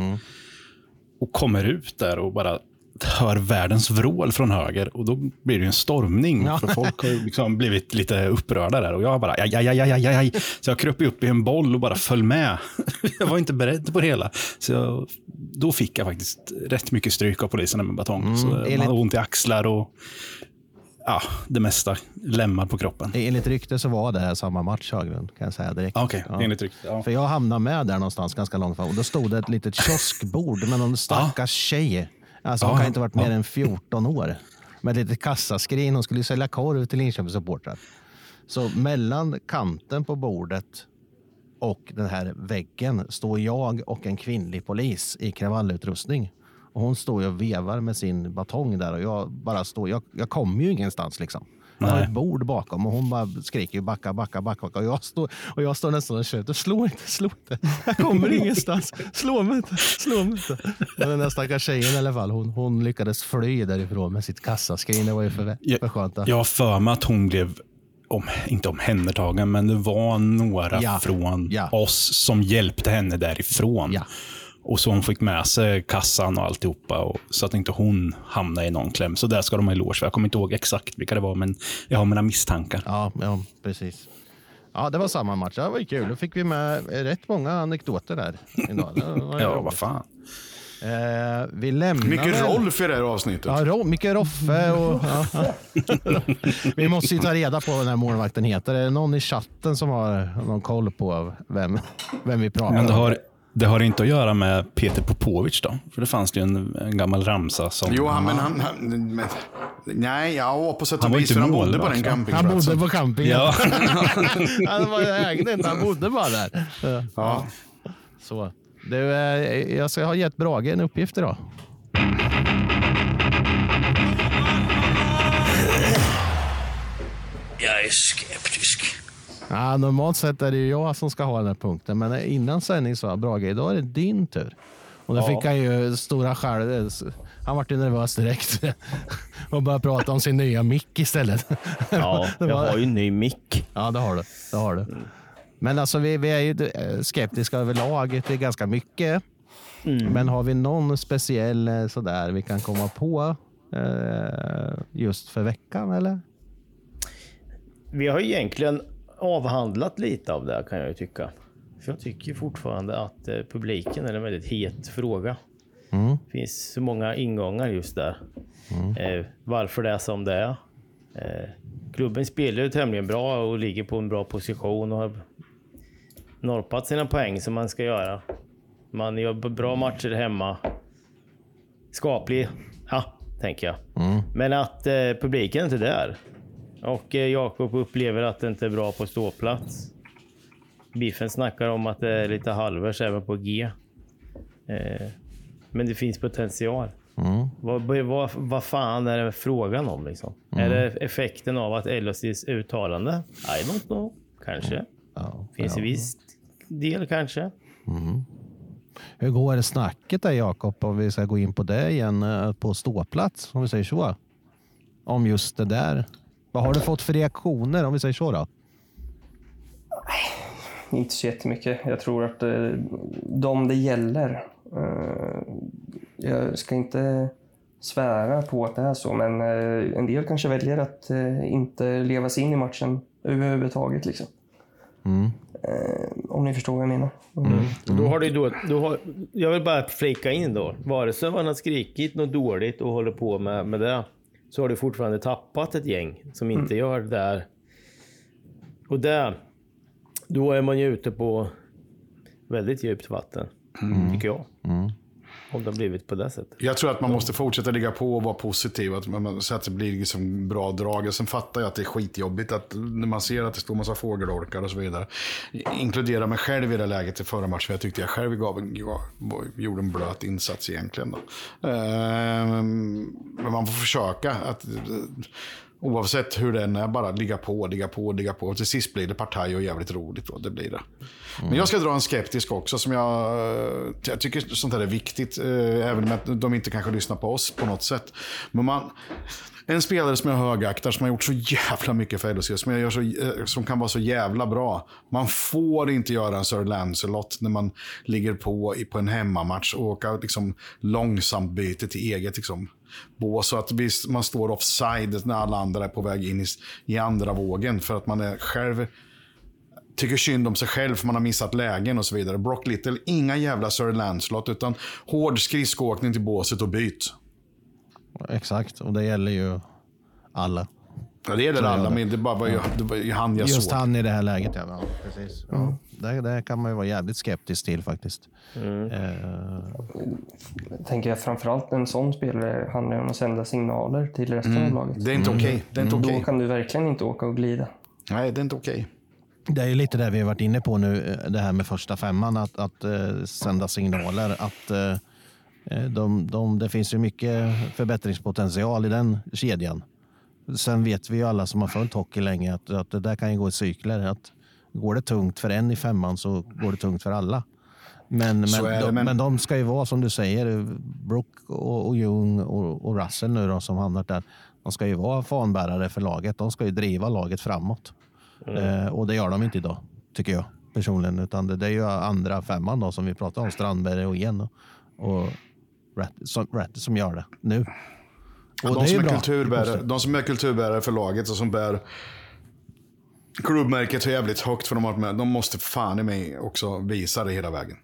Och kommer ut där och bara hör världens vrål från höger och då blir det en stormning. Ja. För folk har liksom blivit lite upprörda där och jag bara aj, aj, aj, aj, aj, aj. Så jag kröp upp i en boll och bara föll med. jag var inte beredd på det hela. Så jag, då fick jag faktiskt rätt mycket stryk av polisen med batong. så man enligt- hade ont i axlar och ja, det mesta lämmar på kroppen. Enligt rykte så var det samma match Höglund, kan jag säga direkt. Okej, enligt rykte. Ja. För jag hamnade med där någonstans ganska långt fram och då stod det ett litet kioskbord med någon stackars tjej. Alltså hon Ja, kan inte ha varit ja. mer än 14 år. Med ett litet kassaskrin. Hon skulle ju sälja korv till Linköpings supportrar. Så mellan kanten på bordet och den här väggen står jag och en kvinnlig polis i kravallutrustning. Och hon står och vevar med sin batong där och jag bara står, jag, jag kommer ju ingenstans liksom. Jag har Nej. ett bord bakom och hon bara skriker backa, backa, backa. backa. Och jag står, och jag står nästan och tjöter. Slå inte, slå inte. Jag kommer ingenstans. Slå mig inte, slå mig inte. Men den där stackars tjejen i alla fall, hon, hon lyckades fly därifrån med sitt kassaskrin. Det var ju för, för skönt. Jag har för mig att hon blev, om, inte omhändertagen, men det var några Ja. från Ja. oss som hjälpte henne därifrån. Ja. Och så hon fick med sig kassan och alltihopa. Och, så att inte hon hamnade i någon kläm. Så där ska de ha eloge för. Jag kommer inte ihåg exakt vilka det var, men jag har mina misstankar. Ja, ja, precis. Ja, det var samma match. Det var kul. Då fick vi med rätt många anekdoter där. idag. Ja, vad fan. Eh, vi lämnar... Mycket Rolf i det här avsnittet. Ja, Ro, mycket Roffe och... Ja, ja. Vi måste ju ta reda på vad den här målvakten heter. Är det någon i chatten som har någon koll på vem, vem vi pratar Men det om? har, det har inte att göra med Peter Popovic då? För det fanns ju en, en gammal ramsa som... Jo, han, men han... han men, nej, ja, på sätt och vis. Han bodde på den va? Han campingplatsen. bodde på campingen. Ja. han var, ägde inte, han bodde bara där. Ja. Ja. Så. Du, eh, jag ska ha gett Brage en uppgift idag. Jag är skeptisk. Ja, normalt sett är det ju jag som ska ha den här punkten, men innan sändning sa jag Brage, idag är det din tur. Och då Ja. fick han ju stora själv. Han vart ju nervös direkt och började prata om sin nya mick istället. Ja, Det jag har ju en ny mick. Ja, det har du. Det har du. Men alltså, vi, vi är ju eh, skeptiska överlag till ganska mycket. Men har vi någon speciell eh, sådär vi kan komma på eh, just för veckan eller? Vi har ju egentligen avhandlat lite av det kan jag ju tycka. För jag tycker fortfarande att eh, publiken är en väldigt het fråga. Mm. Det finns så många ingångar just där. Eh, varför det är som det är. Eh, klubben spelar ju tämligen bra och ligger på en bra position och har norpat sina poäng som man ska göra. Man gör bra matcher hemma. Skaplig, ja, tänker jag. Men att eh, publiken är inte där. Och eh, Jakob upplever att det inte är bra på ståplats. Biffen snackar om att det är lite halvers även på G. Eh, men det finns potential. Mm. Vad, vad, vad fan är det frågan om liksom? Är det effekten av att LHCs uttalande? I don't know. Kanske. Ja, Finns i viss del kanske. Mm. Hur går det snacket där Jakob, om vi ska gå in på det igen, eh, på ståplats, om vi säger så? Om just det där. Vad har du fått för reaktioner, om vi säger så då? Inte så jättemycket. Jag tror att eh, de det gäller, eh, jag ska inte svära på att det är så, men eh, en del kanske väljer att inte leva sig in i matchen överhuvudtaget. Liksom. Mm. Om ni förstår vad jag menar. Då har du då, då har, jag vill bara flika in då. Vare sig man har skrikit något dåligt och håller på med, med det, så har du fortfarande tappat ett gäng som inte gör det där. Och där, då är man ju ute på väldigt djupt vatten, tycker jag. Mm. Om det har blivit på det sättet. Jag tror att man måste fortsätta ligga på och vara positiv. Att man, så att det blir liksom bra drag. Sen fattar jag att det är skitjobbigt att när man ser att det står massa fågelholkar och så vidare. Inkludera mig själv i det läget i förra matchen. Jag tyckte jag själv gav, gav, gjorde en blöt insats egentligen. Då. Ehm, men man får försöka att Oavsett hur den är, bara ligga på, ligga på, ligga på. Till sist blir det partaj och jävligt roligt. Då. Det blir det. Men jag ska dra en skeptisk också. som Jag, jag tycker sånt här är viktigt. Eh, även om de inte kanske lyssnar på oss på något sätt. Men man, en spelare som jag högaktar, som har gjort så jävla mycket för LHC, som, jag gör så, eh, som kan vara så jävla bra. Man får inte göra en Sir Lancelot när man ligger på på en hemmamatch och åka liksom långsamt byte till eget liksom, bås. Så att visst man står offside när alla andra är på väg in i, i andra vågen. För att man är själv tycker synd om sig själv för man har missat lägen och så vidare. Brock Little, inga jävla Sir Lancelot, utan hård skridskoåkning till båset och byt. Exakt, och det gäller ju alla. Ja, det gäller alla, men det bara var ju, det var ju han jag Just såg. Just han i det här läget, ja. ja precis. Ja, det, det, kan man ju vara jävligt skeptisk till faktiskt. Mm. Uh... Tänker jag framförallt en sån spelare handlar om att sända signaler till resten mm. av laget. Det är inte okej. Okay. Mm. Okay. Då kan du verkligen inte åka och glida. Nej, det är inte okej. Okay. Det är ju lite det vi har varit inne på nu, det här med första femman, att, att uh, sända signaler. Att uh, de, de, det finns ju mycket förbättringspotential i den kedjan. Sen vet vi ju alla som har följt hockey länge att, att det där kan ju gå i cykler. Att går det tungt för en i femman så går det tungt för alla. Men, men, det, de, men... men de ska ju vara som du säger, Brook och, och Jung och, och Russell nu då, som hamnat där. De ska ju vara fanbärare för laget. De ska ju driva laget framåt. Mm. Eh, och det gör de inte idag, tycker jag personligen. Utan det, det är ju andra femman då, som vi pratar om, Strandberg och Igen och, och Rat, som, Rat, som gör det nu. Och de, som är kulturbärare, de som är kulturbärare för laget och som bär klubbmärket så jävligt högt för de har med. De måste fan i mig också visa det hela vägen.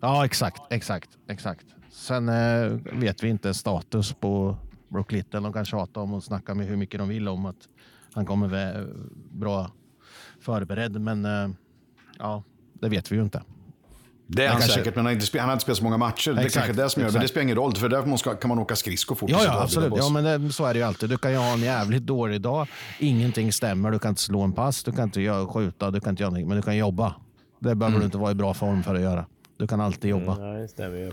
Ja, exakt, exakt, exakt. Sen eh, vet vi inte status på Brook Little. De kan tjata om och snacka med hur mycket de vill om att han kommer bra förberedd. Men eh, ja, det vet vi ju inte. Det är han kanske... säkert, men han har, inte, han har inte spelat så många matcher. det är kanske det som gör Men det spelar ingen roll, för där kan man åka skridskor fort. Ja, ja absolut. Ja, men det, så är det ju alltid. Du kan ju ha en jävligt dålig dag. Ingenting stämmer. Du kan inte slå en pass, du kan inte göra, skjuta, du kan inte göra någonting. Men du kan jobba. Det behöver mm. du inte vara i bra form för att göra. Du kan alltid jobba. Mm, det stämmer ju.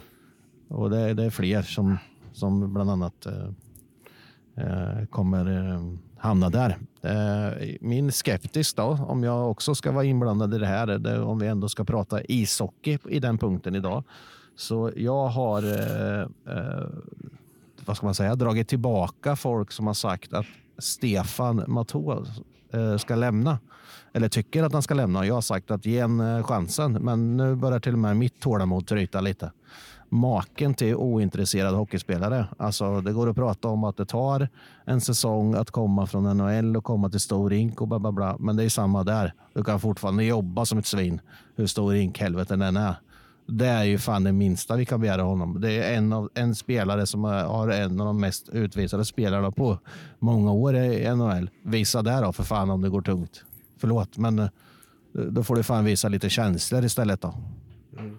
Och det, det, är fler som, som bland annat eh, eh kommer eh, hamna där. Eh, min skeptisk då, om jag också ska vara inblandad i det här, det, om vi ändå ska prata ishockey i den punkten idag. Så jag har, eh, eh vad ska man säga, dragit tillbaka folk som har sagt att Stefan Matå eh, ska lämna. Eller tycker att han ska lämna. Jag har sagt att ge en eh, chansen, men nu börjar till och med mitt tålamod tryta lite maken till ointresserad hockeyspelare. Alltså, det går att prata om att det tar en säsong att komma från NHL och komma till stor rink och bla, bla, bla. Men det är samma där. Du kan fortfarande jobba som ett svin, hur stor rinkhelveten än är. Det är ju fan det minsta vi kan begära honom. Det är en, av, en spelare som har en av de mest utvisade spelarna på många år i NHL. Visa det då för fan om det går tungt. Förlåt, men eh, då får du fan visa lite känslor istället då. Mm.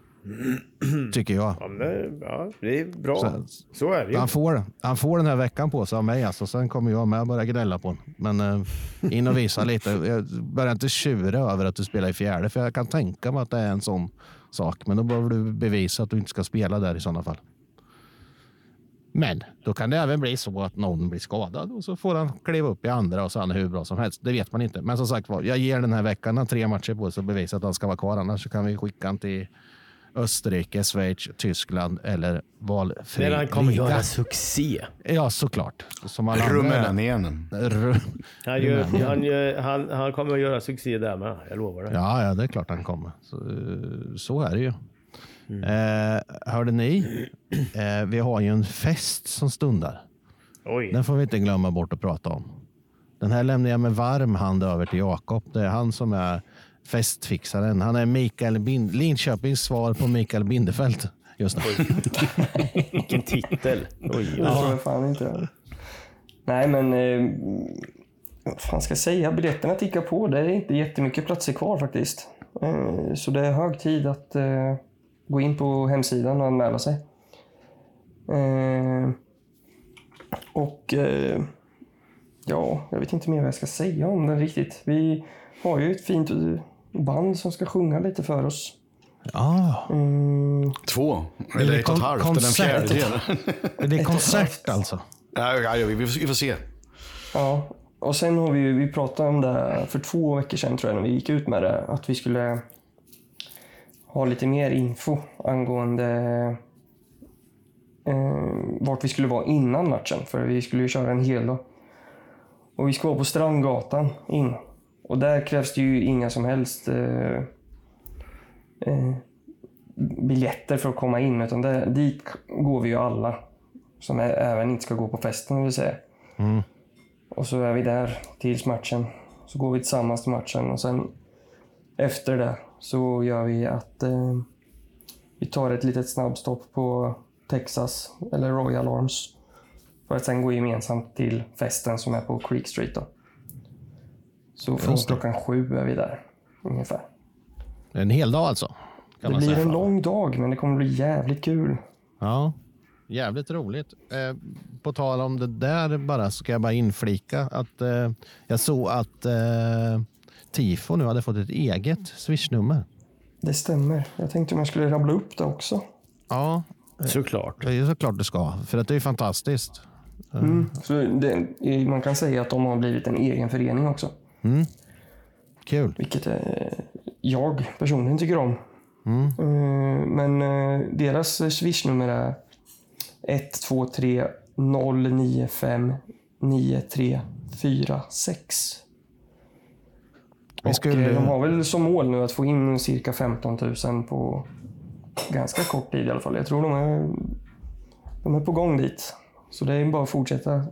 Tycker jag. Ja, men, ja, det är bra. Så, så är det. Han får, han får den här veckan på sig av mig. Alltså. Sen kommer jag med och börja gnälla på honom. Men eh, in och visa lite. Jag börjar inte tjura över att du spelar i fjärde. För jag kan tänka mig att det är en sån sak. Men då behöver du bevisa att du inte ska spela där i sådana fall. Men då kan det även bli så att någon blir skadad och så får han kliva upp i andra och så är han hur bra som helst. Det vet man inte. Men som sagt var, jag ger den här veckan tre matcher på sig att bevisa att han ska vara kvar. Annars kan vi skicka honom till Österrike, Schweiz, Tyskland eller valfri När han kommer göra succé. Ja, såklart. Som alla Rumänien. Han, gör, han, han, han kommer att göra succé där med, jag lovar det. Ja, ja det är klart han kommer. Så, så är det ju. Mm. Eh, hörde ni? Eh, vi har ju en fest som stundar. Oj. Den får vi inte glömma bort att prata om. Den här lämnar jag med varm hand över till Jakob. Det är han som är festfixaren. Han är Mikael Bind Linköpings svar på Mikael Bindefeld just nu. Vilken titel. Oj, oj. Jag fan inte. Nej, men eh, vad fan ska jag säga? Biljetterna tickar på. Det är inte jättemycket platser kvar faktiskt. Eh, så det är hög tid att eh, gå in på hemsidan och anmäla sig. Eh, och eh, ja, jag vet inte mer vad jag ska säga om den riktigt. Vi har ju ett fint band som ska sjunga lite för oss. Ja. Mm, Två, eller ett och ett halvt, eller en fjärdedel. Det är konsert alltså? Ja, ja, vi, vi får se. Ja, och sen har vi ju, vi pratade om det för två veckor sedan tror jag när vi gick ut med det, att vi skulle ha lite mer info angående eh, vart vi skulle vara innan matchen. För vi skulle ju köra en hel dag. Och vi ska vara på Strandgatan in. Och där krävs det ju inga som helst eh, eh, biljetter för att komma in. Utan där, dit går vi ju alla. Som är, även inte ska gå på festen vill säga. Mm. Och så är vi där tills matchen. Så går vi tillsammans till matchen och sen efter det så gör vi att eh, vi tar ett litet snabbstopp på Texas, eller Royal Arms. För att sen gå gemensamt till festen som är på Creek Street. Då. Så från klockan sju är vi där, ungefär. En hel dag alltså? Kan det man blir säga. en lång dag, men det kommer bli jävligt kul. Ja, jävligt roligt. Eh, på tal om det där bara, så ska jag bara inflika att eh, jag såg att eh, Tifo nu hade fått ett eget swishnummer. Det stämmer. Jag tänkte om jag skulle rabbla upp det också. Ja, såklart. Det är såklart det ska, för att det är fantastiskt. Mm. Så det, man kan säga att de har blivit en egen förening också. Mm. Kul. Vilket eh, jag personligen tycker om. Mm. Men eh, deras swishnummer är 123 095 9346. Vi Och skulle- de har väl som mål nu att få in cirka 15 000 på ganska kort tid i alla fall. Jag tror de är, de är på gång dit. Så det är bara att fortsätta,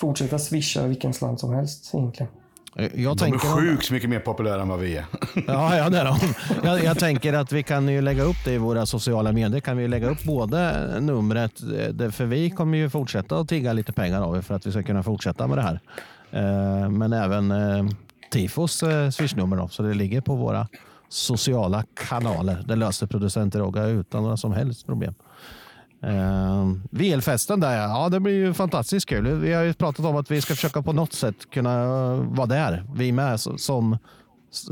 fortsätta swisha vilken slant som helst egentligen. Jag De är sjukt mycket mer populära än vad vi är. Ja, ja det är de. Jag, jag tänker att vi kan ju lägga upp det i våra sociala medier. Kan vi lägga upp både numret, eh, för vi kommer ju fortsätta att tigga lite pengar av er för att vi ska kunna fortsätta med det här. Eh, Men även eh, Tifos eh, swishnummer då, så det ligger på våra sociala kanaler. Det löser producenter Rogga utan några som helst problem. Uh, VL-festen där, ja det blir ju fantastiskt kul. Vi har ju pratat om att vi ska försöka på något sätt kunna eh, vara där. Vi med som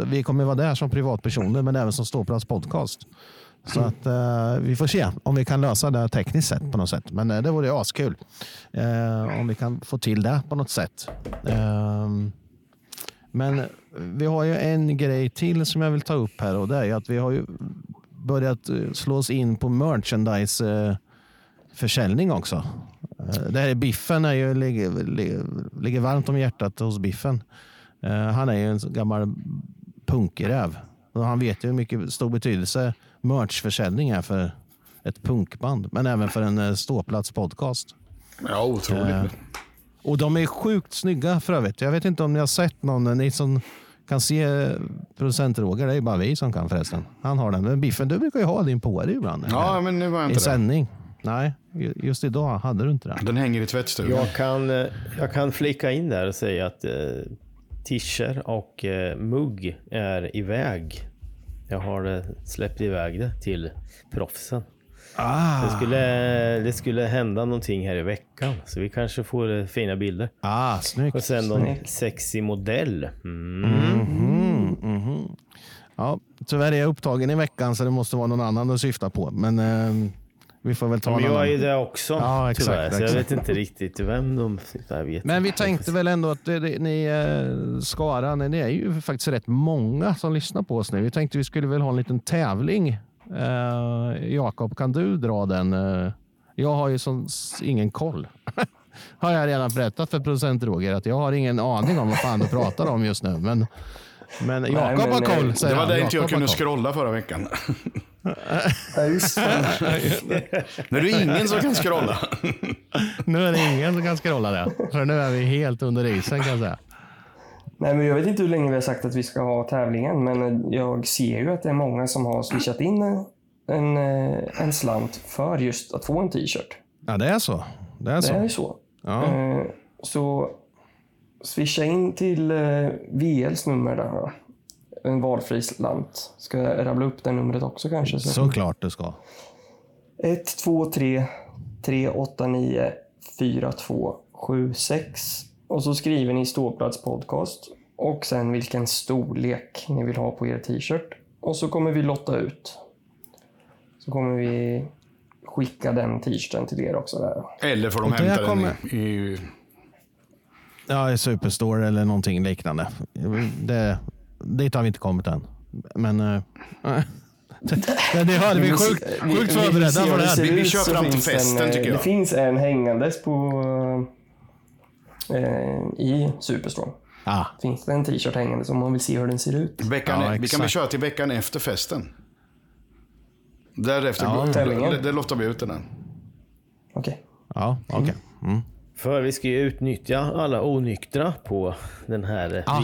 vi kommer vara där som privatpersoner men även som ståplats podcast. Så att eh, vi får se om vi kan lösa det tekniskt sett på något sätt. Men eh, det vore ju askul om vi kan få till det på något sätt. Ehm, men vi har ju en grej till som jag vill ta upp här och det är ju att vi har ju börjat slå oss in på merchandise försäljning också. Eh, Det här är Biffen är ju, ligger, ligger, varmt om hjärtat hos Biffen. Eh, Han är ju en gammal punkräv. Han vet ju hur mycket stor betydelse merchförsäljning är för ett punkband, men även för en eh, ståplats podcast. Ja, otroligt. Eh, och de är sjukt snygga för övrigt. Jag vet inte om ni har sett någon, ni som kan se producent Roger, det är bara vi som kan förresten. Han har den. Men Biffen, du brukar ju ha din på dig ibland. Ja, men nu var jag I inte det. sändning. Nej, ju- just idag hade du inte det. Den hänger i tvättstugan. Jag kan, eh, jag kan flika in där och säga att eh, Tischer och eh, Mugg är iväg. Jag har eh, släppt iväg det till proffsen. Ah. Det, skulle, det skulle hända någonting här i veckan, så vi kanske får eh, fina bilder. Ah, snyggt. Och sen någon Snyggt. sexig modell. Mm. Mhm, mhm. Ja, tyvärr är jag upptagen i veckan så det måste vara någon annan att syfta på. Men eh, vi får väl ta Men någon jag är det också, Ja, exakt, tyvärr. Så jag exakt. vet inte riktigt vem de... Jag vet Men vi tänkte väl ändå att det, det, ni eh, Skara, ni, ni är ju faktiskt rätt många som lyssnar på oss nu. Vi tänkte vi skulle väl ha en liten tävling. Eh, Jakob, kan du dra den? Eh, jag har ju som, ingen koll. har jag redan berättat för producent Roger att jag har ingen aning om vad fan du pratar om just nu. Men, men Jakob har eh, koll. säger Det var där inte jag kunde scrolla förra veckan. Ja, just Nu är det ingen som kan scrolla. Nu är det ingen som kan scrolla det. För nu är vi helt under isen kan jag säga. Nej, men jag vet inte hur länge vi har sagt att vi ska ha tävlingen, men jag ser ju att det är många som har swishat in en, eh, en slant för just att få en t-shirt. Ja, det är så. Det är så. Det är så. Ja. Eh, Så swisha in till eh, VLs nummer där. då. En valfri slant. Ska jag rabbla upp det numret också kanske? Så- Såklart det ska. 1, 2, 3, 389 4276 och så skriver ni ståplats podcast och sen vilken storlek ni vill ha på er t-shirt och så kommer vi lotta ut. Så kommer vi skicka den t-shirten till er också. Där. Eller får de hämta kommer- den i, i... Ja, Superstore eller någonting liknande. Det, dit har vi inte kommit än. Men... eh, det, det hörde vi sjukt, Vi- sjukt vi- vi förberedda hur det här. Vi ut, kör fram till festen, en, tycker jag. Det finns en hängandes på eh, i Superstore. Ah, Finns det en t-shirt hängandes om man vill se hur den ser ut. Veckan, Ja, vi kan väl köra till veckan efter festen. Därefter Ja. Tävlingen. det, det lottar vi ut den. här. Okej. ja, okej. Mm. För vi ska ju utnyttja alla onyktra på den här Ah.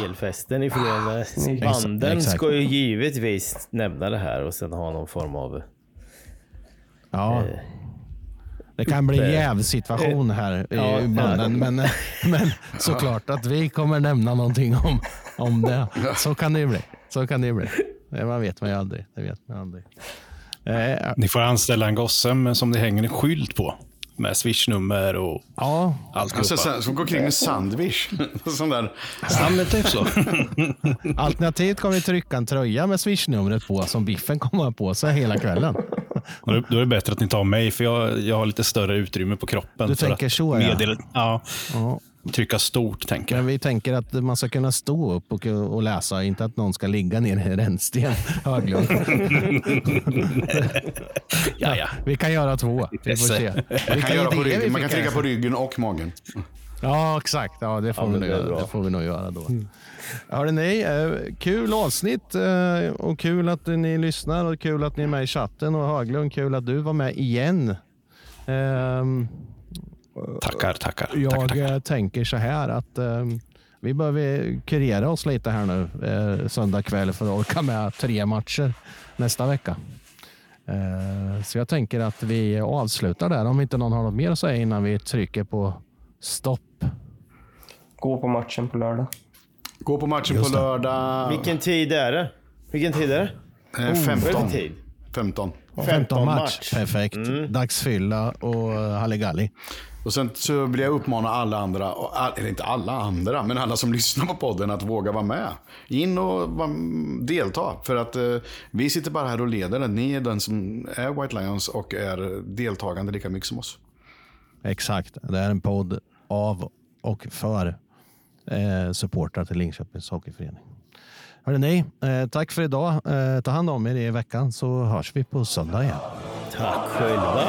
ifrån eh, Snyggt. banden. Exakt. Ska ju givetvis nämna det här och sen ha någon form av... Ja. Det kan bli en jävsituation här i Ja, banden, men, men såklart att vi kommer nämna någonting om, om det. Så kan det ju bli. Så kan det ju bli. Det man vet man ju aldrig. Det vet man aldrig. Eh, Ni får anställa en gosse som det hänger en skylt på. Med swishnummer och ja, alltihopa. Alltså, sen, som går kring med sandwich. Sån där. Ja, men typ så. alternativt kommer vi trycka en tröja med swishnumret på som Biffen kommer ha på sig hela kvällen. Då är det bättre att ni tar mig, för jag, jag har lite större utrymme på kroppen. Du för tänker att så, ja. ja. Ja. Trycka stort, tänker jag. Men vi tänker att man ska kunna stå upp och, och läsa, inte att någon ska ligga ner i rännsten. Höglund. Ja, ja. Vi kan göra två. Vi får se. Man kan, göra på ryggen. Man kan trycka en- på ryggen och magen. Ja, exakt. Ja, det får, Ja, vi, det göra. det får vi nog göra då. Hörde ni, eh, kul avsnitt eh, och kul att ni lyssnar och kul att ni är med i chatten. Och Höglund, kul att du var med igen. Ehm, Tackar, tackar. jag tackar, tackar. eh, tänker så här att ehm, vi behöver kurera oss lite här nu eh, söndag kväll för att orka med tre matcher nästa vecka. Eh, så jag tänker att vi avslutar där om inte någon har något mer att säga innan vi trycker på stopp. Gå på matchen på lördag. Gå på matchen på lördag. Vilken tid är det? Vilken tid är det? Eh, Vad är det 15. för tid? 15. 15 match. match. Perfekt. Mm. Dagsfylla och eh, halligalli. Och sen så vill jag uppmana alla andra, all- eller inte alla andra, men alla som lyssnar på podden att våga vara med. In och delta. För att eh, vi sitter bara här och leder den. Ni är den som är White Lions och är deltagande lika mycket som oss. Exakt. Det är en podd av och för eh, supportrar till Linköpings Hockeyförening. Hörde ni, eh, tack för idag. Eh, ta hand om er i veckan så hörs vi på söndag igen. Tack själva.